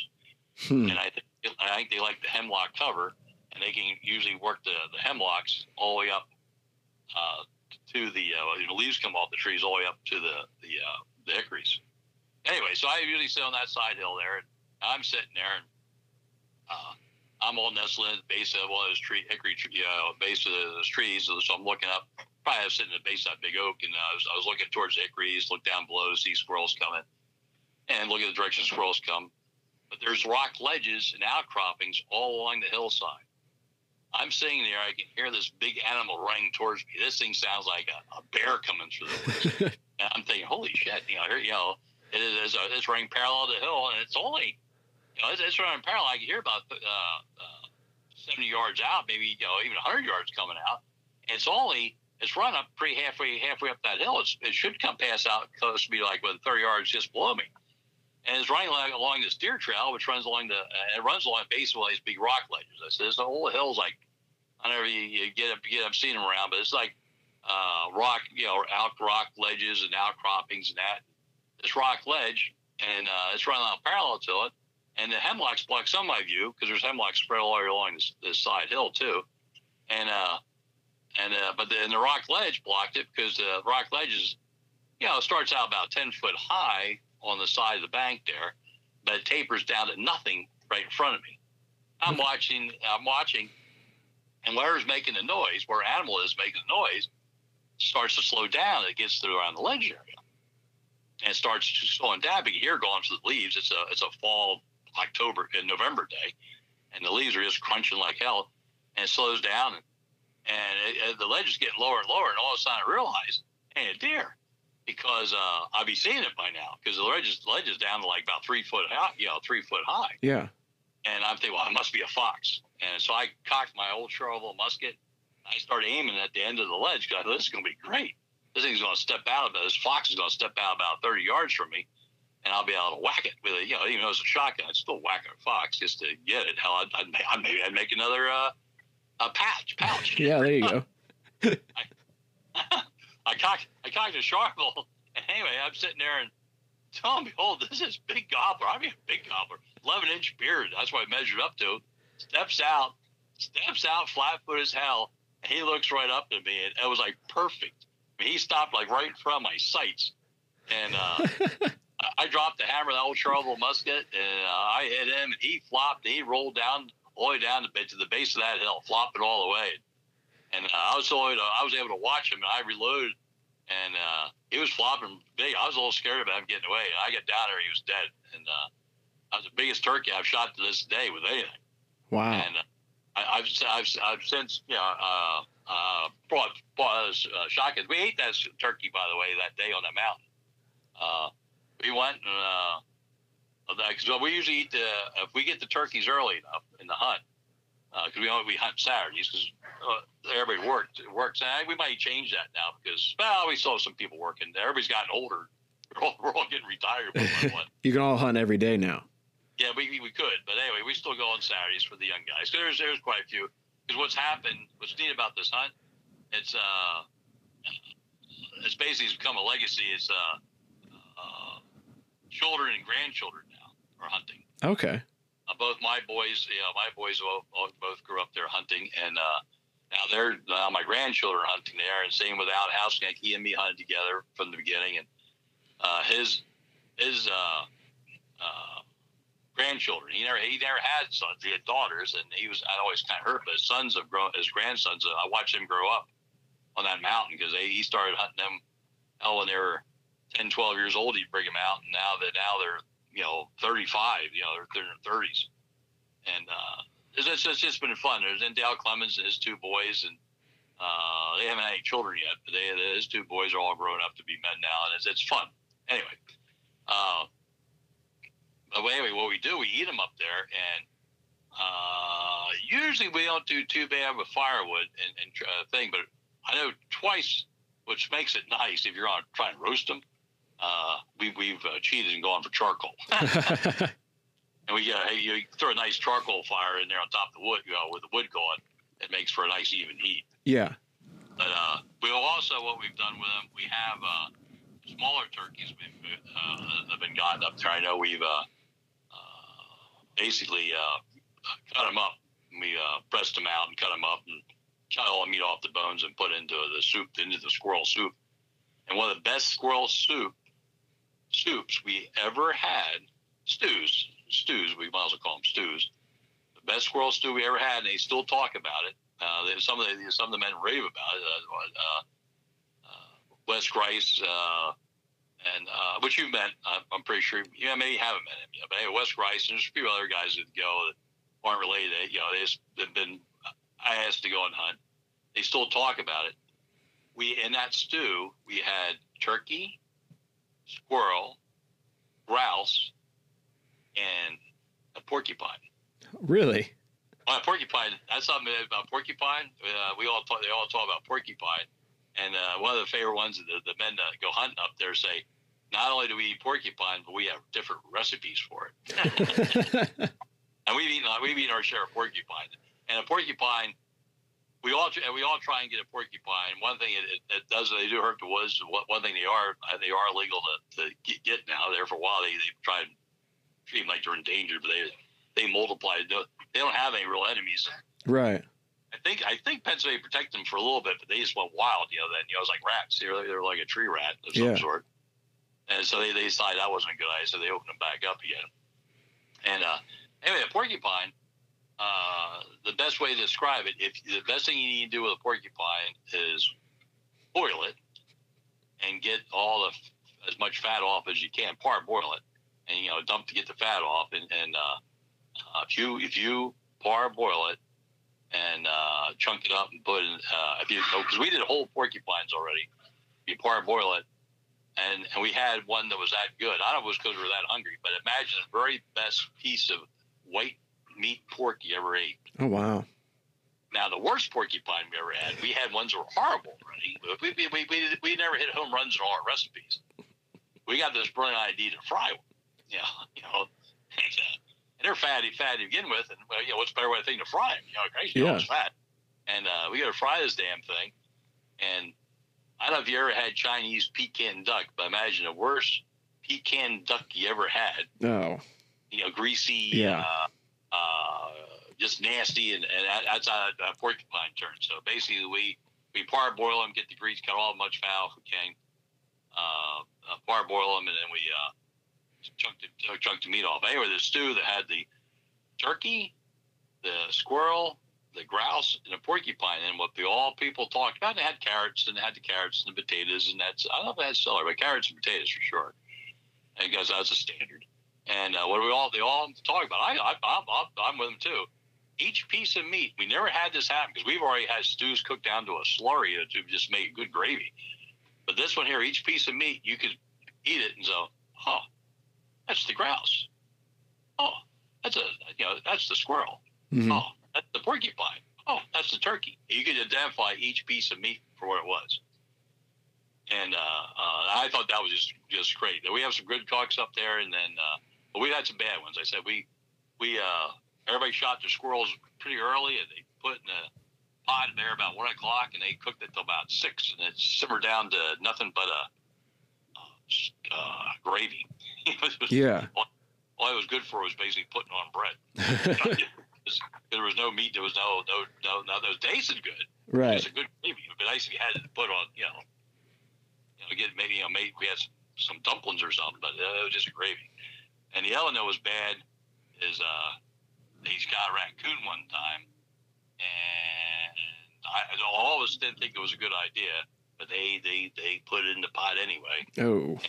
Hmm. And I think I think they like the hemlock cover, and they can usually work the, the hemlocks all the way up uh, to the uh, you know, leaves come off the trees all the way up to the the, uh, the hickories. Anyway, so I usually sit on that side hill there, and I'm sitting there, and uh, I'm all nestled in the base of one of those tree hickory, you know, base of those trees. So I'm looking up. Probably I was sitting at the base of that big oak, and I was, I was looking towards the hickories, look down below, see squirrels coming, and look at the direction squirrels come. But there's rock ledges and outcroppings all along the hillside. I'm sitting there, I can hear this big animal running towards me. This thing sounds like a, a bear coming through the woods. *laughs* and I'm thinking, holy shit, you know, here, you know, it is a, it's running parallel to the hill, and it's only, you know, it's, it's running parallel. I can hear about uh, uh, 70 yards out, maybe you know, even 100 yards coming out. It's only it's run up pretty halfway halfway up that hill. It's, it should come past out close to be like with 30 yards just below me and it's running along, along this deer trail, which runs along the uh, it runs along basically these big rock ledges. I said, there's the whole hills like I don't never you, you get up, get up, seen them around, but it's like uh, rock, you know, out rock ledges and outcroppings and that. This rock ledge, and uh, it's running along parallel to it, and the hemlocks block some of my view because there's hemlocks spread all along this, this side hill too, and uh, and uh, but then the rock ledge blocked it because the rock ledge is, you know, starts out about ten foot high on the side of the bank there, but it tapers down to nothing right in front of me. I'm hmm. watching. I'm watching, and where's making the noise, where animal is making the noise, starts to slow down. It gets through around the ledge area, and starts slowing down. But hear going through the leaves. It's a it's a fall October and November day, and the leaves are just crunching like hell, and it slows down, and, and it, the ledge is getting lower and lower, and all of a sudden I realize, hey, a deer because uh, I'd be seeing it by now because the ledge is, ledge is down to like about three foot high, you know, three foot high. Yeah. And I'm thinking, well, it must be a fox. And so I cocked my old Charleville musket. I started aiming at the end of the ledge because I thought this is going to be great. This thing's going to step out of about this fox is going to step out about 30 yards from me, and I'll be able to whack it with it. You know, even though it's a shotgun, I'd still whack a fox just to get it. Hell, I'd, I'd, I'd maybe I'd make another uh, a patch pouch. yeah, there you go. *laughs* I, *laughs* I cocked I cocked a Charleville, *laughs* and anyway, I'm sitting there and tell me, behold, *laughs* this is big gobbler. I mean, big gobbler, 11 inch beard. That's what I measured up to. Steps out, steps out, flat foot as hell. And he looks right up at me, and it was like perfect. I mean, he stopped like right in front of my sights, and uh, *laughs* I dropped the hammer, that old Charleville musket, and uh, I hit him, and he flopped, and he rolled down all the way down the, to the base of that hill, flopping all the way. And uh, I was able to, I was able to watch him, and I reloaded and uh, he was flopping big. I was a little scared about him getting away. I got down there, he was dead, and uh, that was the biggest turkey I've shot to this day with anything. Wow! And uh, I, have I've I've since you know uh, uh, brought bought uh, shotguns. We ate that turkey by the way that day on the mountain. Uh, we went and uh, because we usually eat the if we get the turkeys early enough in the hunt because uh, we only we hunt Saturdays because uh, everybody worked works. And we might change that now because well, we still have some people working. Everybody's gotten older. *laughs* We're all, we're all getting retired. *laughs* you can all hunt every day now. Yeah, we, we could, but anyway, we still go on Saturdays for the young guys. There's there's quite a few. Because what's happened, what's neat about this hunt, it's uh, it's basically become a legacy. It's uh, uh, children and grandchildren now are hunting. Okay. Uh, both my boys, you know, my boys both, both grew up there hunting, and uh, now they're now my grandchildren are hunting there, and same with Out House. He and me hunted together from the beginning, and uh, his his uh, uh, grandchildren. He never he never had sons. He had daughters, and he was I always kind of hurt. But his sons have grown. His grandsons. I watched him grow up on that mountain because he started hunting them. Hell, when they were 10, 12 years old, he'd bring them out, and now that now they're you know 35. You know they're, in their 30s, and uh, it's, it's, it's just been fun. There's then Dale Clemens and his two boys, and uh, they haven't had any children yet, but they, his two boys are all grown up to be men now, and it's, it's fun. Anyway, uh, but anyway, what we do, we eat them up there, and uh, usually we don't do too bad with firewood and, and uh, thing, but I know twice, which makes it nice if you're on trying to roast them. Uh, we, we've uh, cheated and gone for charcoal. *laughs* *laughs* and we uh, you throw a nice charcoal fire in there on top of the wood, you know, with the wood going, it makes for a nice even heat. Yeah. But uh, we also what we've done with them, we have uh, smaller turkeys we've uh, have been gotten up there. I know we've uh, uh, basically uh, cut them up. We uh, pressed them out and cut them up and cut all the meat off the bones and put into the soup, into the squirrel soup. And one of the best squirrel soup soups we ever had, stews, stews, we might as well call them stews. The best squirrel stew we ever had, and they still talk about it. Uh, some of the some of the men rave about it. Uh, uh, uh Wes Grice, uh, and uh, which you've met, I'm pretty sure. Yeah, maybe you haven't met him yet, but anyway, Wes Grice, and there's a few other guys that go that aren't related. You know, they just, they've been. I asked to go and hunt. They still talk about it. We in that stew we had turkey, squirrel, grouse, and a porcupine. Really? Well, porcupine. That's something about porcupine. Uh, we all talk. They all talk about porcupine, and uh, one of the favorite ones the, the men that go hunting up there say, not only do we eat porcupine, but we have different recipes for it. *laughs* and we've eaten we've eaten our share of porcupine, and a porcupine. We all and we all try and get a porcupine. One thing it, it, it does they do hurt the woods. One thing they are they are legal to, to get now. There for a while they they try and treat them like they're endangered, but they they multiply. They don't have any real enemies. Right. I think I think Pennsylvania protected them for a little bit, but they just went wild. You know, then you know, it was like rats. They were, they were like a tree rat of some yeah. sort. And so they, they decided that wasn't a good idea, so they opened them back up again. And uh, anyway, a porcupine. Uh, the best way to describe it, if the best thing you need to do with a porcupine is boil it and get all the as much fat off as you can. Parboil it, and you know, dump to get the fat off, and, and uh, uh, if you if you parboil it and uh, chunk it up and put it, uh, if you because we did whole porcupines already, you parboil it, and and we had one that was that good. I don't know if it was because we were that hungry, but imagine the very best piece of white meat pork you ever ate. Oh wow! Now the worst porcupine we ever had, we had ones that were horrible. Right? We, we, we, we, never hit home runs in all our recipes. We got this brilliant idea to fry one. Yeah, *laughs* you know, and they're fatty, fatty to begin with. And well, you know, what's better way to thing to fry them? You know, crazy, yeah. it's fat. And uh, we got to fry this damn thing. And I don't know if you ever had Chinese Peking duck, but imagine the worst Peking duck you ever had. No. You know, greasy. Yeah. Uh, uh, just nasty, and, and that's how a porcupine turns. So basically, we we parboil them, get the grease, cut all the much fat if we can, uh, uh, parboil them, and then we uh, chunked the, chunk the meat off. Anyway, the stew that had the turkey, the squirrel, the grouse, and the porcupine, and what the all people talked about. They had carrots, and they had the carrots and the potatoes, and that's I don't know if it had celery, but carrots and potatoes for sure. And because that's a standard. And uh, what we all they all talk about, I, I I'm, I'm with them too. Each piece of meat, we never had this happen because we've already had stews cooked down to a slurry to just make good gravy. But this one here, each piece of meat, you could eat it and go, oh, that's the grouse. Oh, that's a you know that's the squirrel. Mm-hmm. Oh, that's the porcupine. Oh, that's the turkey. You could identify each piece of meat for what it was. And uh, uh, I thought that was just just great. We have some good cooks up there, and then uh, but we had some bad ones. I said we we uh, everybody shot their squirrels pretty early, and they put in a pot there about one o'clock, and they cooked it till about six, and it simmered down to nothing but a uh, gravy. *laughs* yeah. All, it was good for was basically putting on bread. *laughs* there was no meat. There was no no no no. Those tasted good. Right. It was a good gravy. It would be nice if you had to put on. You know. You know, get maybe you know maybe we had some some dumplings or something, but it was just a gravy. And the other that was bad is uh, he's got a raccoon one time, and I, all of us didn't think it was a good idea, but they they they put it in the pot anyway. Oh.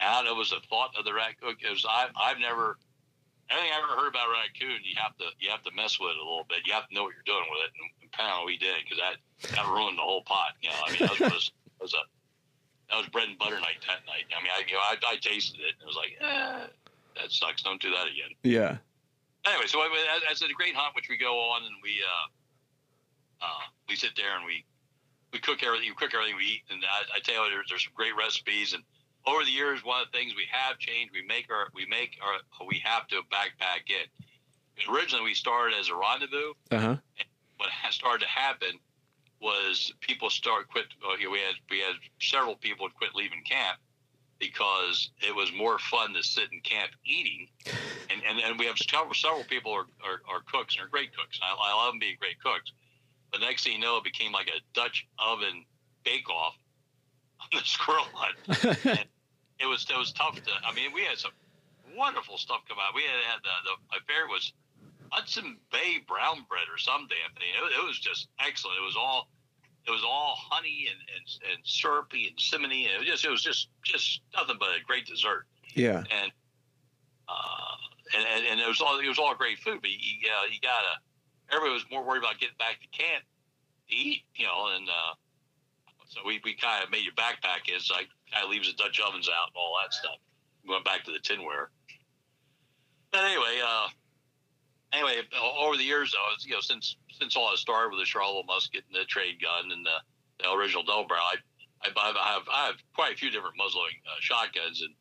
And it was a thought of the raccoon. Because I I've never anything I ever heard about raccoon, you have to you have to mess with it a little bit. You have to know what you're doing with it. And apparently we did because that that ruined the whole pot. You know, I mean that *laughs* was, that was a that was bread and butter night that night. I mean, I you know I, I tasted it and it was like, eh, that sucks. Don't do that again. Yeah. Anyway, so as, as a great hunt, which we go on and we uh, uh, we sit there and we we cook everything. You cook everything we eat, and I, I tell you, there's, there's some great recipes. And over the years, one of the things we have changed. We make our we make our we have to backpack it. Originally, we started as a rendezvous. Uh huh. What has started to happen was people start quit. Well, we had we had several people quit leaving camp because it was more fun to sit in camp eating. And and, and we have several, several people are, are, are cooks and are great cooks. I, I love them being great cooks. The next thing you know, it became like a Dutch oven bake off on the *laughs* squirrel hunt. it was it was tough to. I mean, we had some wonderful stuff come out. We had, had the, the my favorite was Hudson Bay brown bread or some damn thing. It, it was just excellent. It was all it was all honey and, and, and syrupy and simony. And it was just it was just just nothing but a great dessert. Yeah. And uh, and, and, and it was all it was all great food, but you, you, uh, you gotta everybody was more worried about getting back to camp to eat, you know, and uh, so we, we kind of made your backpack is like kind of leaves the Dutch ovens out and all that stuff. We went back to the tinware. But anyway, uh, anyway, over the years though, you know, since since all I started with the Charleville musket and the trade gun and the, the original double barrel, I, I, I have I have quite a few different muzzleloading uh, shotguns and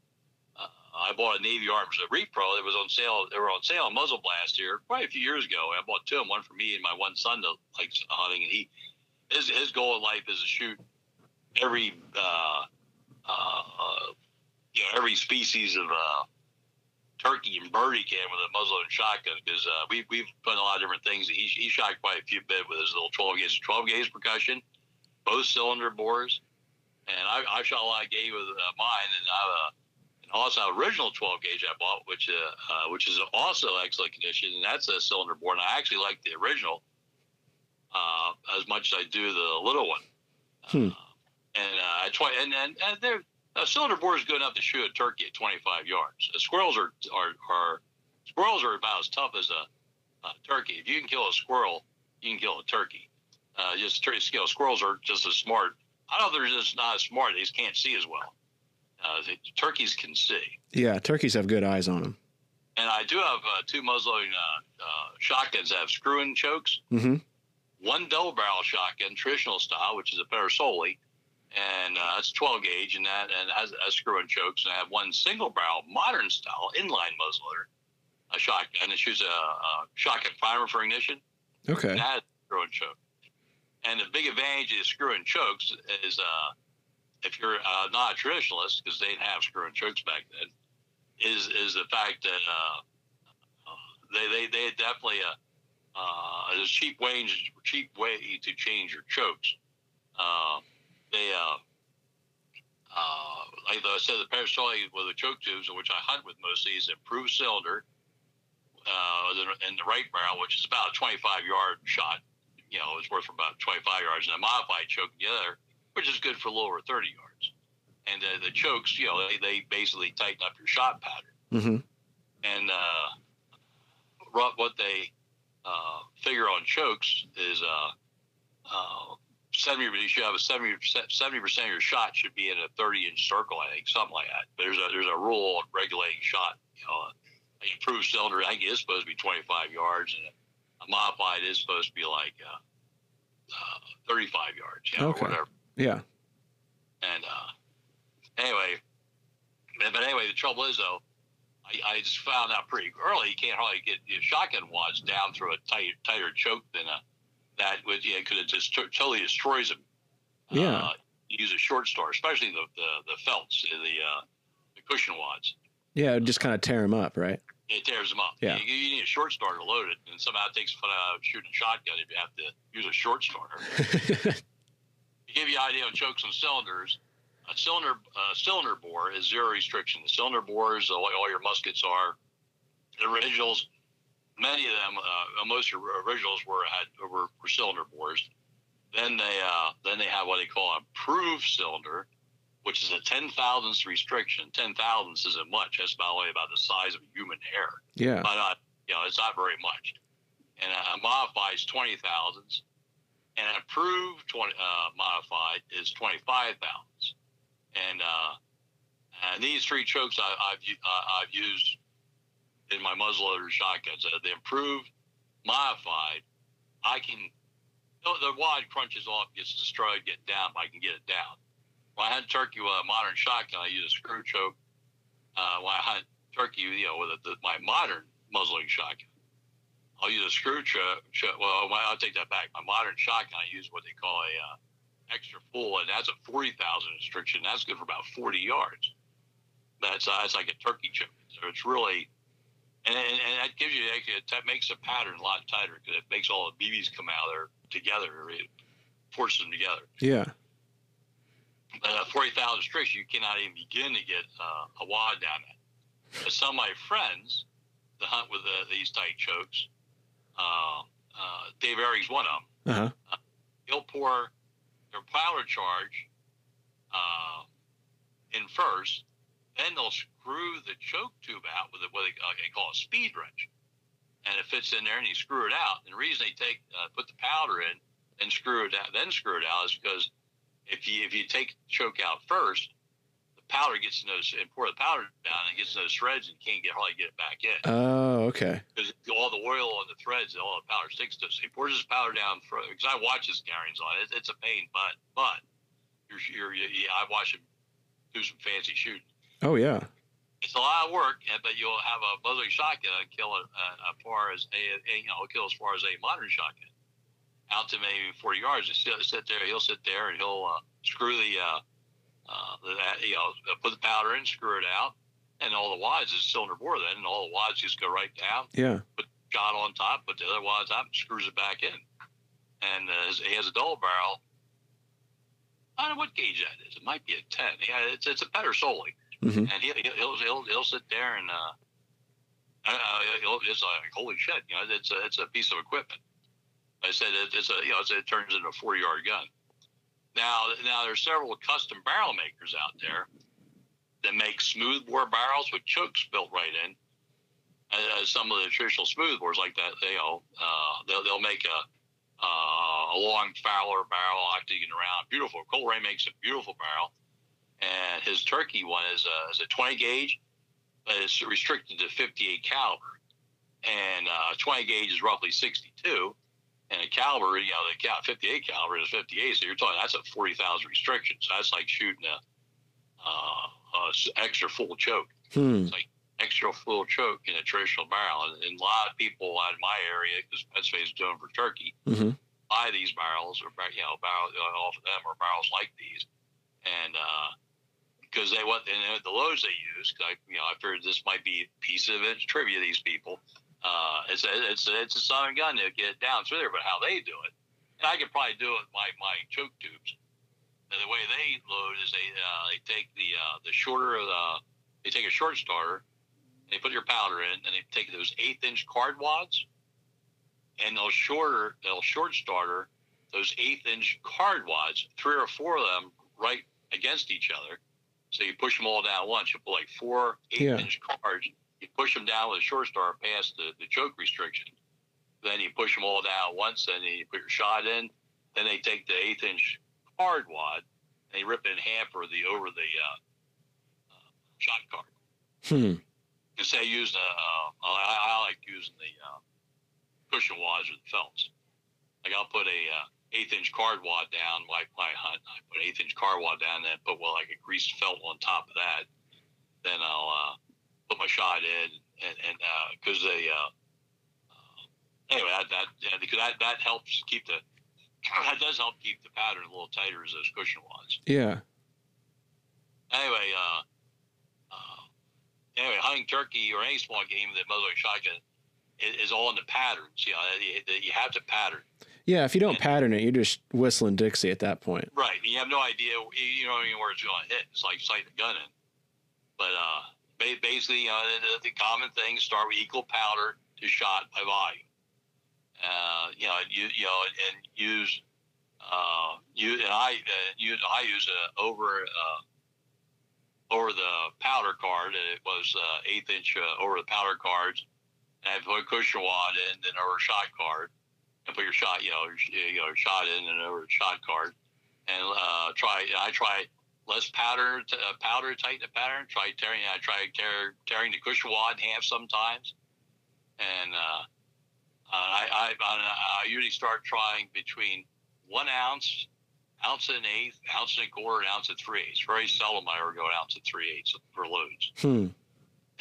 I bought a Navy Arms a repro that was on sale. They were on sale on Muzzle Blast here quite a few years ago. I bought two of them, one for me and my one son that likes hunting. And he, his his goal in life is to shoot every, uh, uh, you know, every species of uh, turkey and bird he can with a muzzleloading shotgun. Because uh, we we've done a lot of different things. He he shot quite a few bit with his little 12 gauge 12 gauge percussion, both cylinder bores, and I, I shot a lot of gauge with uh, mine, and I. Uh, also original 12 gauge I bought, which uh, uh, which is also excellent condition, and that's a cylinder bore. And I actually like the original uh, as much as I do the little one. Hmm. Uh, and uh, twi- and and, and they're a cylinder bore is good enough to shoot a turkey at 25 yards. Squirrels are are, are squirrels are about as tough as a, a, turkey. If you can kill a squirrel, you can kill a turkey. Uh, just you know, squirrels are just as smart. I don't know they're just not as smart. They just can't see as well. Uh, the turkeys can see. Yeah, turkeys have good eyes on them. And I do have uh, two muzzleloading uh, uh, shotguns that have screw-in chokes. Mm-hmm. One double barrel shotgun, traditional style, which is a Pedersoli, and uh, that's 12 gauge, and that and has, has screw-in chokes. And I have one single barrel, modern style, inline muzzleloader, a shotgun that shoots a, a shotgun primer for ignition. Okay. And that has screw-in choke. And the big advantage of screw-in chokes is uh, if you're uh, not a traditionalist, because they didn't have screw and chokes back then, is is the fact that uh, they they they definitely a uh, a cheap way cheap way to change your chokes. They uh, uh, like I said, the Pedersoli with the choke tubes, which I hunt with mostly, is improved cylinder uh, in the right barrel, which is about a 25 yard shot. You know, it's worth about 25 yards, and a modified choke the other which is good for lower 30 yards. And uh, the chokes, you know, they, they basically tighten up your shot pattern. Mm-hmm. And uh, what they uh, figure on chokes is uh, uh, 70, you should have a 70 percent of your shot should be in a 30 inch circle, I think, something like that. There's a there's a rule on regulating shot. You know, an improved cylinder, I think, is supposed to be 25 yards, and a modified is supposed to be like uh, uh, 35 yards, you know, okay. or whatever. Yeah. And uh, anyway, but anyway, the trouble is though, I, I just found out pretty early you can't hardly get your shotgun wads down through a tight, tighter choke than a that would yeah could have just totally destroys them. Yeah. Uh, use a short star, especially the the, the felts, the uh, the cushion wads. Yeah, it just kind of tear them up, right? It tears them up. Yeah. You, you need a short starter to load it, and somehow it takes fun out of shooting a shotgun if you have to use a short starter. *laughs* to give you an idea on chokes and cylinders, a cylinder uh, cylinder bore is zero restriction. The cylinder bores, all, all your muskets are the originals. Many of them, uh, most originals were had were, were cylinder bores. Then they uh, then they have what they call a approved cylinder, which is a ten thousandths restriction. Ten thousandths isn't much. That's about only about the size of a human hair. Yeah. But not, you know, it's not very much. And a modified is twenty thousandths, and an approved 20, uh, modified is twenty five thousandths. And uh, and these three chokes I, have uh, I've used in my muzzleloader shotguns. Uh, the improved, modified, I can. The wad crunches off, gets destroyed, get down, but I can get it down. When I hunt turkey with a modern shotgun, I use a screw choke. Uh, when I hunt turkey, you know, with a, the, my modern muzzling shotgun, I'll use a screw choke. Cho- well, I'll take that back. My modern shotgun, I use what they call a uh, extra full, and that's a forty thousand restriction. That's good for about forty yards. That's uh, that's like a turkey choke. So it's really and, and, and that gives you that makes the pattern a lot tighter because it makes all the BBs come out there together. It forces them together. Yeah. But uh, forty thousand strips, you cannot even begin to get uh, a wad down that. But some of my friends, the hunt with the, these tight chokes, uh, uh Dave Airy's one of them. Uh-huh. Uh, he'll pour their powder charge uh, in first, then they'll screw the choke tube out with what they, uh, they call a speed wrench, and it fits in there, and you screw it out. And the reason they take uh, put the powder in and screw it out, then screw it out, is because if you if you take the choke out first, the powder gets in those and pour the powder down, and it gets in those threads, and you can't get hardly get it back in. Oh, okay. Because all the oil on the threads, all the powder sticks to. So he pours his powder down because I watch his carryings on it. It's a pain, but but you're, you're, yeah, I watch him do some fancy shooting. Oh yeah. It's a lot of work, but you'll have a muzzling shotgun kill uh, as far as a, a, you know kill as far as a modern shotgun out to maybe 40 yards. And sit, sit there, he'll sit there and he'll uh, screw the, uh, uh, the you know put the powder in, screw it out, and all the wads is cylinder bore then, and all the wads just go right down. Yeah. Put shot on top, put the other wads up, screws it back in, and uh, he has a double barrel. I don't know what gauge that is. It might be a 10. Yeah, it's it's a Pedersoli. Mm-hmm. And he, he'll, he'll, he'll sit there and uh, he'll, it's like, holy shit, you know, it's a, it's a piece of equipment. I said it, it's a, you know, it turns into a 40 yard gun. Now, now there's several custom barrel makers out there that make smooth bore barrels with chokes built right in. Uh, some of the traditional smooth bores like that, you know, uh, they'll, they'll make a, uh, a long Fowler barrel, octagon around, beautiful. Colerain makes a beautiful barrel and his turkey one is a, is a 20 gauge, but it's restricted to 58 caliber. And uh, 20 gauge is roughly 62, and a caliber, you know, the 58 caliber is 58. So you're talking that's a 40,000 restriction. So that's like shooting a, uh, a extra full choke. Hmm. It's like extra full choke in a traditional barrel. And, and a lot of people in my area, because Pennsylvania is doing for turkey, mm-hmm. buy these barrels or you know barrel off of them or barrels like these, and uh, because they want and the loads they use. I, you know, I figured this might be a piece of it trivia. These people, uh, it's a, it's a, it's a Southern gun to get it down through there, but how they do it, and I could probably do it with my my choke tubes. And the way they load is they uh, they take the uh, the shorter of the they take a short starter, they put your powder in, and they take those eighth inch card wads, and they'll shorter they'll short starter those eighth inch card wads, three or four of them right against each other so you push them all down once. You put like four eight yeah. inch cards. You push them down with a short star past the, the choke restriction. Then you push them all down once, and then you put your shot in. Then they take the eighth inch card wad and they rip it in half or the over the uh, uh, shot card. Hmm. Instead of using a, uh, I, I, like using the uh, cushion wads or the felts. Like I'll put a uh, eighth inch card wad down my, my hunt. I put eighth inch card wad down, then put well like a greased felt on top of that. Then I'll uh, put my shot in, and and because uh, they uh, uh, anyway that that yeah, because that that helps keep the *clears throat* that does help keep the pattern a little tighter as those cushion wads. Yeah. Anyway, uh, uh, anyway, hunting turkey or any small game that muzzleloader shotgun is, is all in the patterns. You know, you have to pattern. Yeah, if you don't pattern it, you're just whistling Dixie at that point. Right. You have no idea, you know, where it's going to hit. It's like sighting a gun in. But uh, basically, you know, the, the, common things start with equal powder to shot by volume. Uh, you know, you, you know, and use uh, you and I uh, use I use a over uh, over the powder card. It was uh, eighth inch uh, over the powder cards. And I put a cushion wad in, then over a shot card, and put your shot, you know, you know, shot in and over a shot card, and uh, try. I try less powder, to, uh, powder tighten the pattern. Try tearing. I try tear, tearing the cushion wad in half sometimes, and uh, I, I, I usually start trying between one ounce, ounce and an eighth, ounce and a quarter, ounce and three eighths. Very seldom I ever go an ounce and three eighths for loads. Hmm.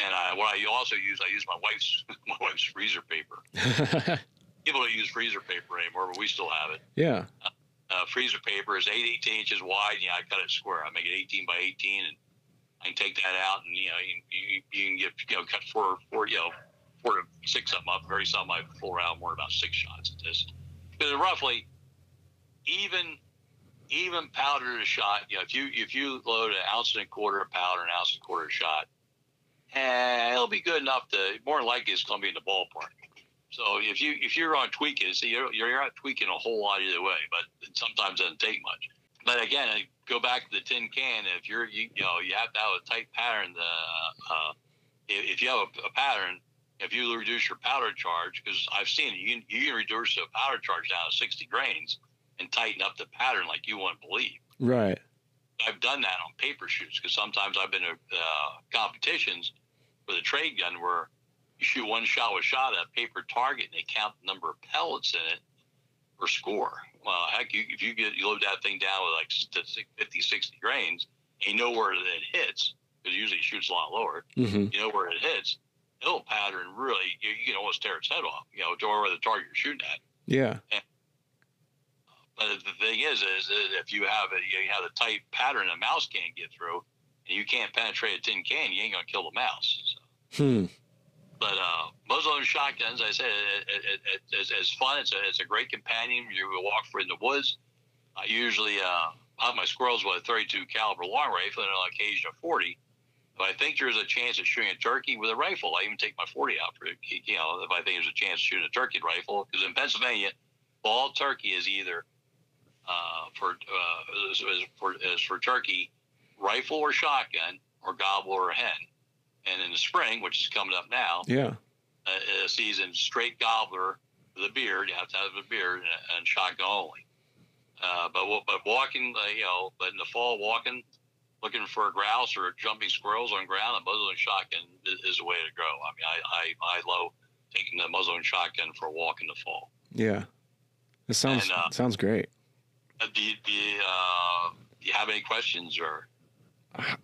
And I, what I also use, I use my wife's *laughs* my wife's freezer paper. *laughs* People don't use freezer paper anymore, but we still have it. Yeah. Uh, uh, freezer paper is eight, 18 inches wide. Yeah, I cut it square. I make it 18 by 18, and I can take that out, and you know, you, you, you can get you know cut four, four, you know, four to six of them up. Very some I pull around more about six shots at this. But roughly, even even powder to shot. You know, if you if you load an ounce and a quarter of powder, an ounce and a quarter of shot, and it'll be good enough to more than likely it's going to be in the ballpark. So if you if you're on tweaking, so you're you're not tweaking a whole lot either way, but it sometimes doesn't take much. But again, I go back to the tin can. If you're you, you know you have to have a tight pattern. The uh, if you have a, a pattern, if you reduce your powder charge, because I've seen it, you can, you can reduce the powder charge down to 60 grains and tighten up the pattern like you wouldn't believe. Right. I've done that on paper shoots because sometimes I've been to uh, competitions with a trade gun where you shoot one shot with shot at a paper target and they count the number of pellets in it or score. Well, heck, you, if you get you load that thing down with like 50, 60 grains, and you know where it hits because usually it shoots a lot lower. Mm-hmm. You know where it hits. It'll pattern really. You, you, can almost tear its head off. You know, to where the target you're shooting at. Yeah. And, but the thing is, is if you have a you have a tight pattern a mouse can't get through, and you can't penetrate a tin can, you ain't gonna kill the mouse. So. Hmm. But uh, muzzleloader shotguns, I said, it, it, it, it's, it's fun. It's a, it's a great companion. You walk for in the woods. I usually uh, hunt my squirrels with a 32 caliber long rifle and on occasion a 40. If I think there's a chance of shooting a turkey with a rifle, I even take my 40 out for you know if I think there's a chance of shooting a turkey rifle because in Pennsylvania, all turkey is either uh, for uh, is, is for is for turkey rifle or shotgun or gobble or hen. And in the spring, which is coming up now, yeah, a, a season straight gobbler with a beard. You have to have a beard and, and shotgun only. Uh, but but walking, uh, you know, but in the fall, walking, looking for a grouse or jumping squirrels on ground, a muzzle and shotgun is, is the way to go. I mean, I I, I love taking the muzzle and shotgun for a walk in the fall. Yeah, it sounds and, uh, sounds great. Uh, do you, do, you, uh, do you have any questions or?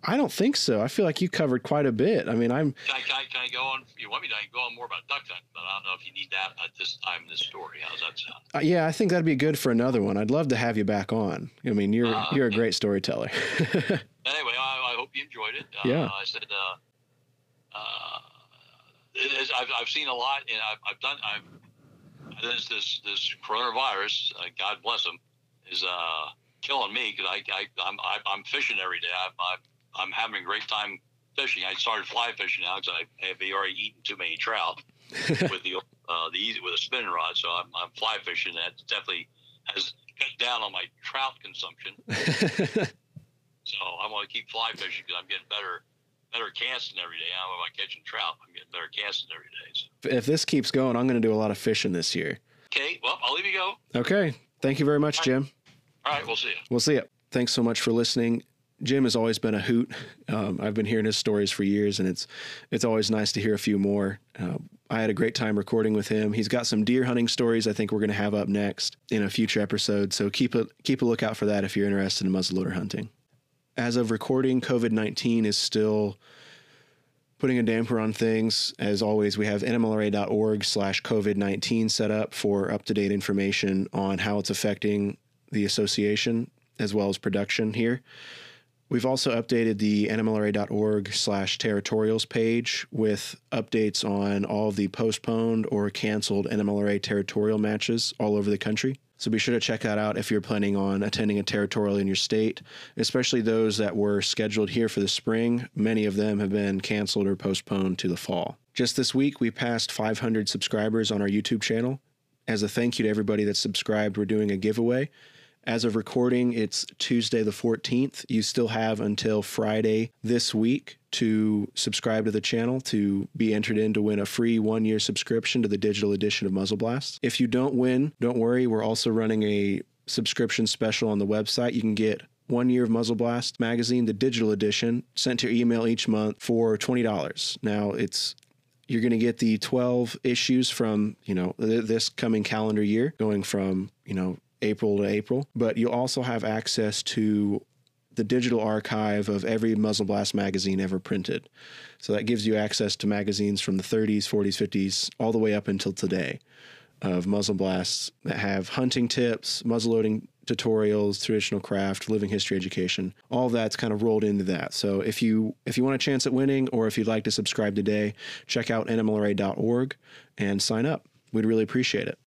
I don't think so. I feel like you covered quite a bit. I mean, I'm. Can I, can I, can I go on? You want me to go on more about duck hunting, but I don't know if you need that at this time in this story. How's that sound? Uh, yeah, I think that'd be good for another one. I'd love to have you back on. I mean, you're uh, you're a great storyteller. *laughs* anyway, I, I, hope you enjoyed it. Uh, yeah. I said, uh, uh, is, I've, I've seen a lot, and I've, I've done. I've this this this coronavirus. Uh, God bless him. Is uh killing me because I, I I'm I'm fishing every day. I'm, I'm I'm having a great time fishing. I started fly fishing now because I have already eaten too many trout *laughs* with the uh, the easy with a spinning rod. So I'm, I'm fly fishing. That definitely has cut down on my trout consumption. *laughs* so I'm going to keep fly fishing because I'm getting better better casting every day. I'm about catching trout. I'm getting better casting every day. So. If this keeps going, I'm going to do a lot of fishing this year. Okay. Well, I'll leave you go. Okay. Thank you very much, Jim. All right, we'll see you. We'll see you. Thanks so much for listening. Jim has always been a hoot. Um, I've been hearing his stories for years, and it's it's always nice to hear a few more. Uh, I had a great time recording with him. He's got some deer hunting stories I think we're going to have up next in a future episode. So keep a keep a lookout for that if you're interested in muzzleloader hunting. As of recording, COVID nineteen is still putting a damper on things. As always, we have nmlra.org slash COVID-19 set up for up-to-date information on how it's affecting the association as well as production here. We've also updated the nmlra.org slash territorials page with updates on all the postponed or canceled NMLRA territorial matches all over the country. So be sure to check that out if you're planning on attending a territorial in your state, especially those that were scheduled here for the spring. Many of them have been canceled or postponed to the fall. Just this week, we passed 500 subscribers on our YouTube channel. As a thank you to everybody that's subscribed, we're doing a giveaway. As of recording, it's Tuesday the 14th. You still have until Friday this week to subscribe to the channel to be entered in to win a free one year subscription to the digital edition of Muzzle Blast. If you don't win, don't worry. We're also running a subscription special on the website. You can get one year of Muzzle Blast magazine, the digital edition, sent to your email each month for $20. Now, it's you're going to get the 12 issues from, you know, th- this coming calendar year, going from, you know, April to April, but you'll also have access to the digital archive of every Muzzle Blast magazine ever printed. So that gives you access to magazines from the 30s, 40s, 50s, all the way up until today of muzzle blasts that have hunting tips, muzzleloading tutorials, traditional craft, living history education. All that's kind of rolled into that. So if you if you want a chance at winning or if you'd like to subscribe today, check out nmlra.org and sign up. We'd really appreciate it.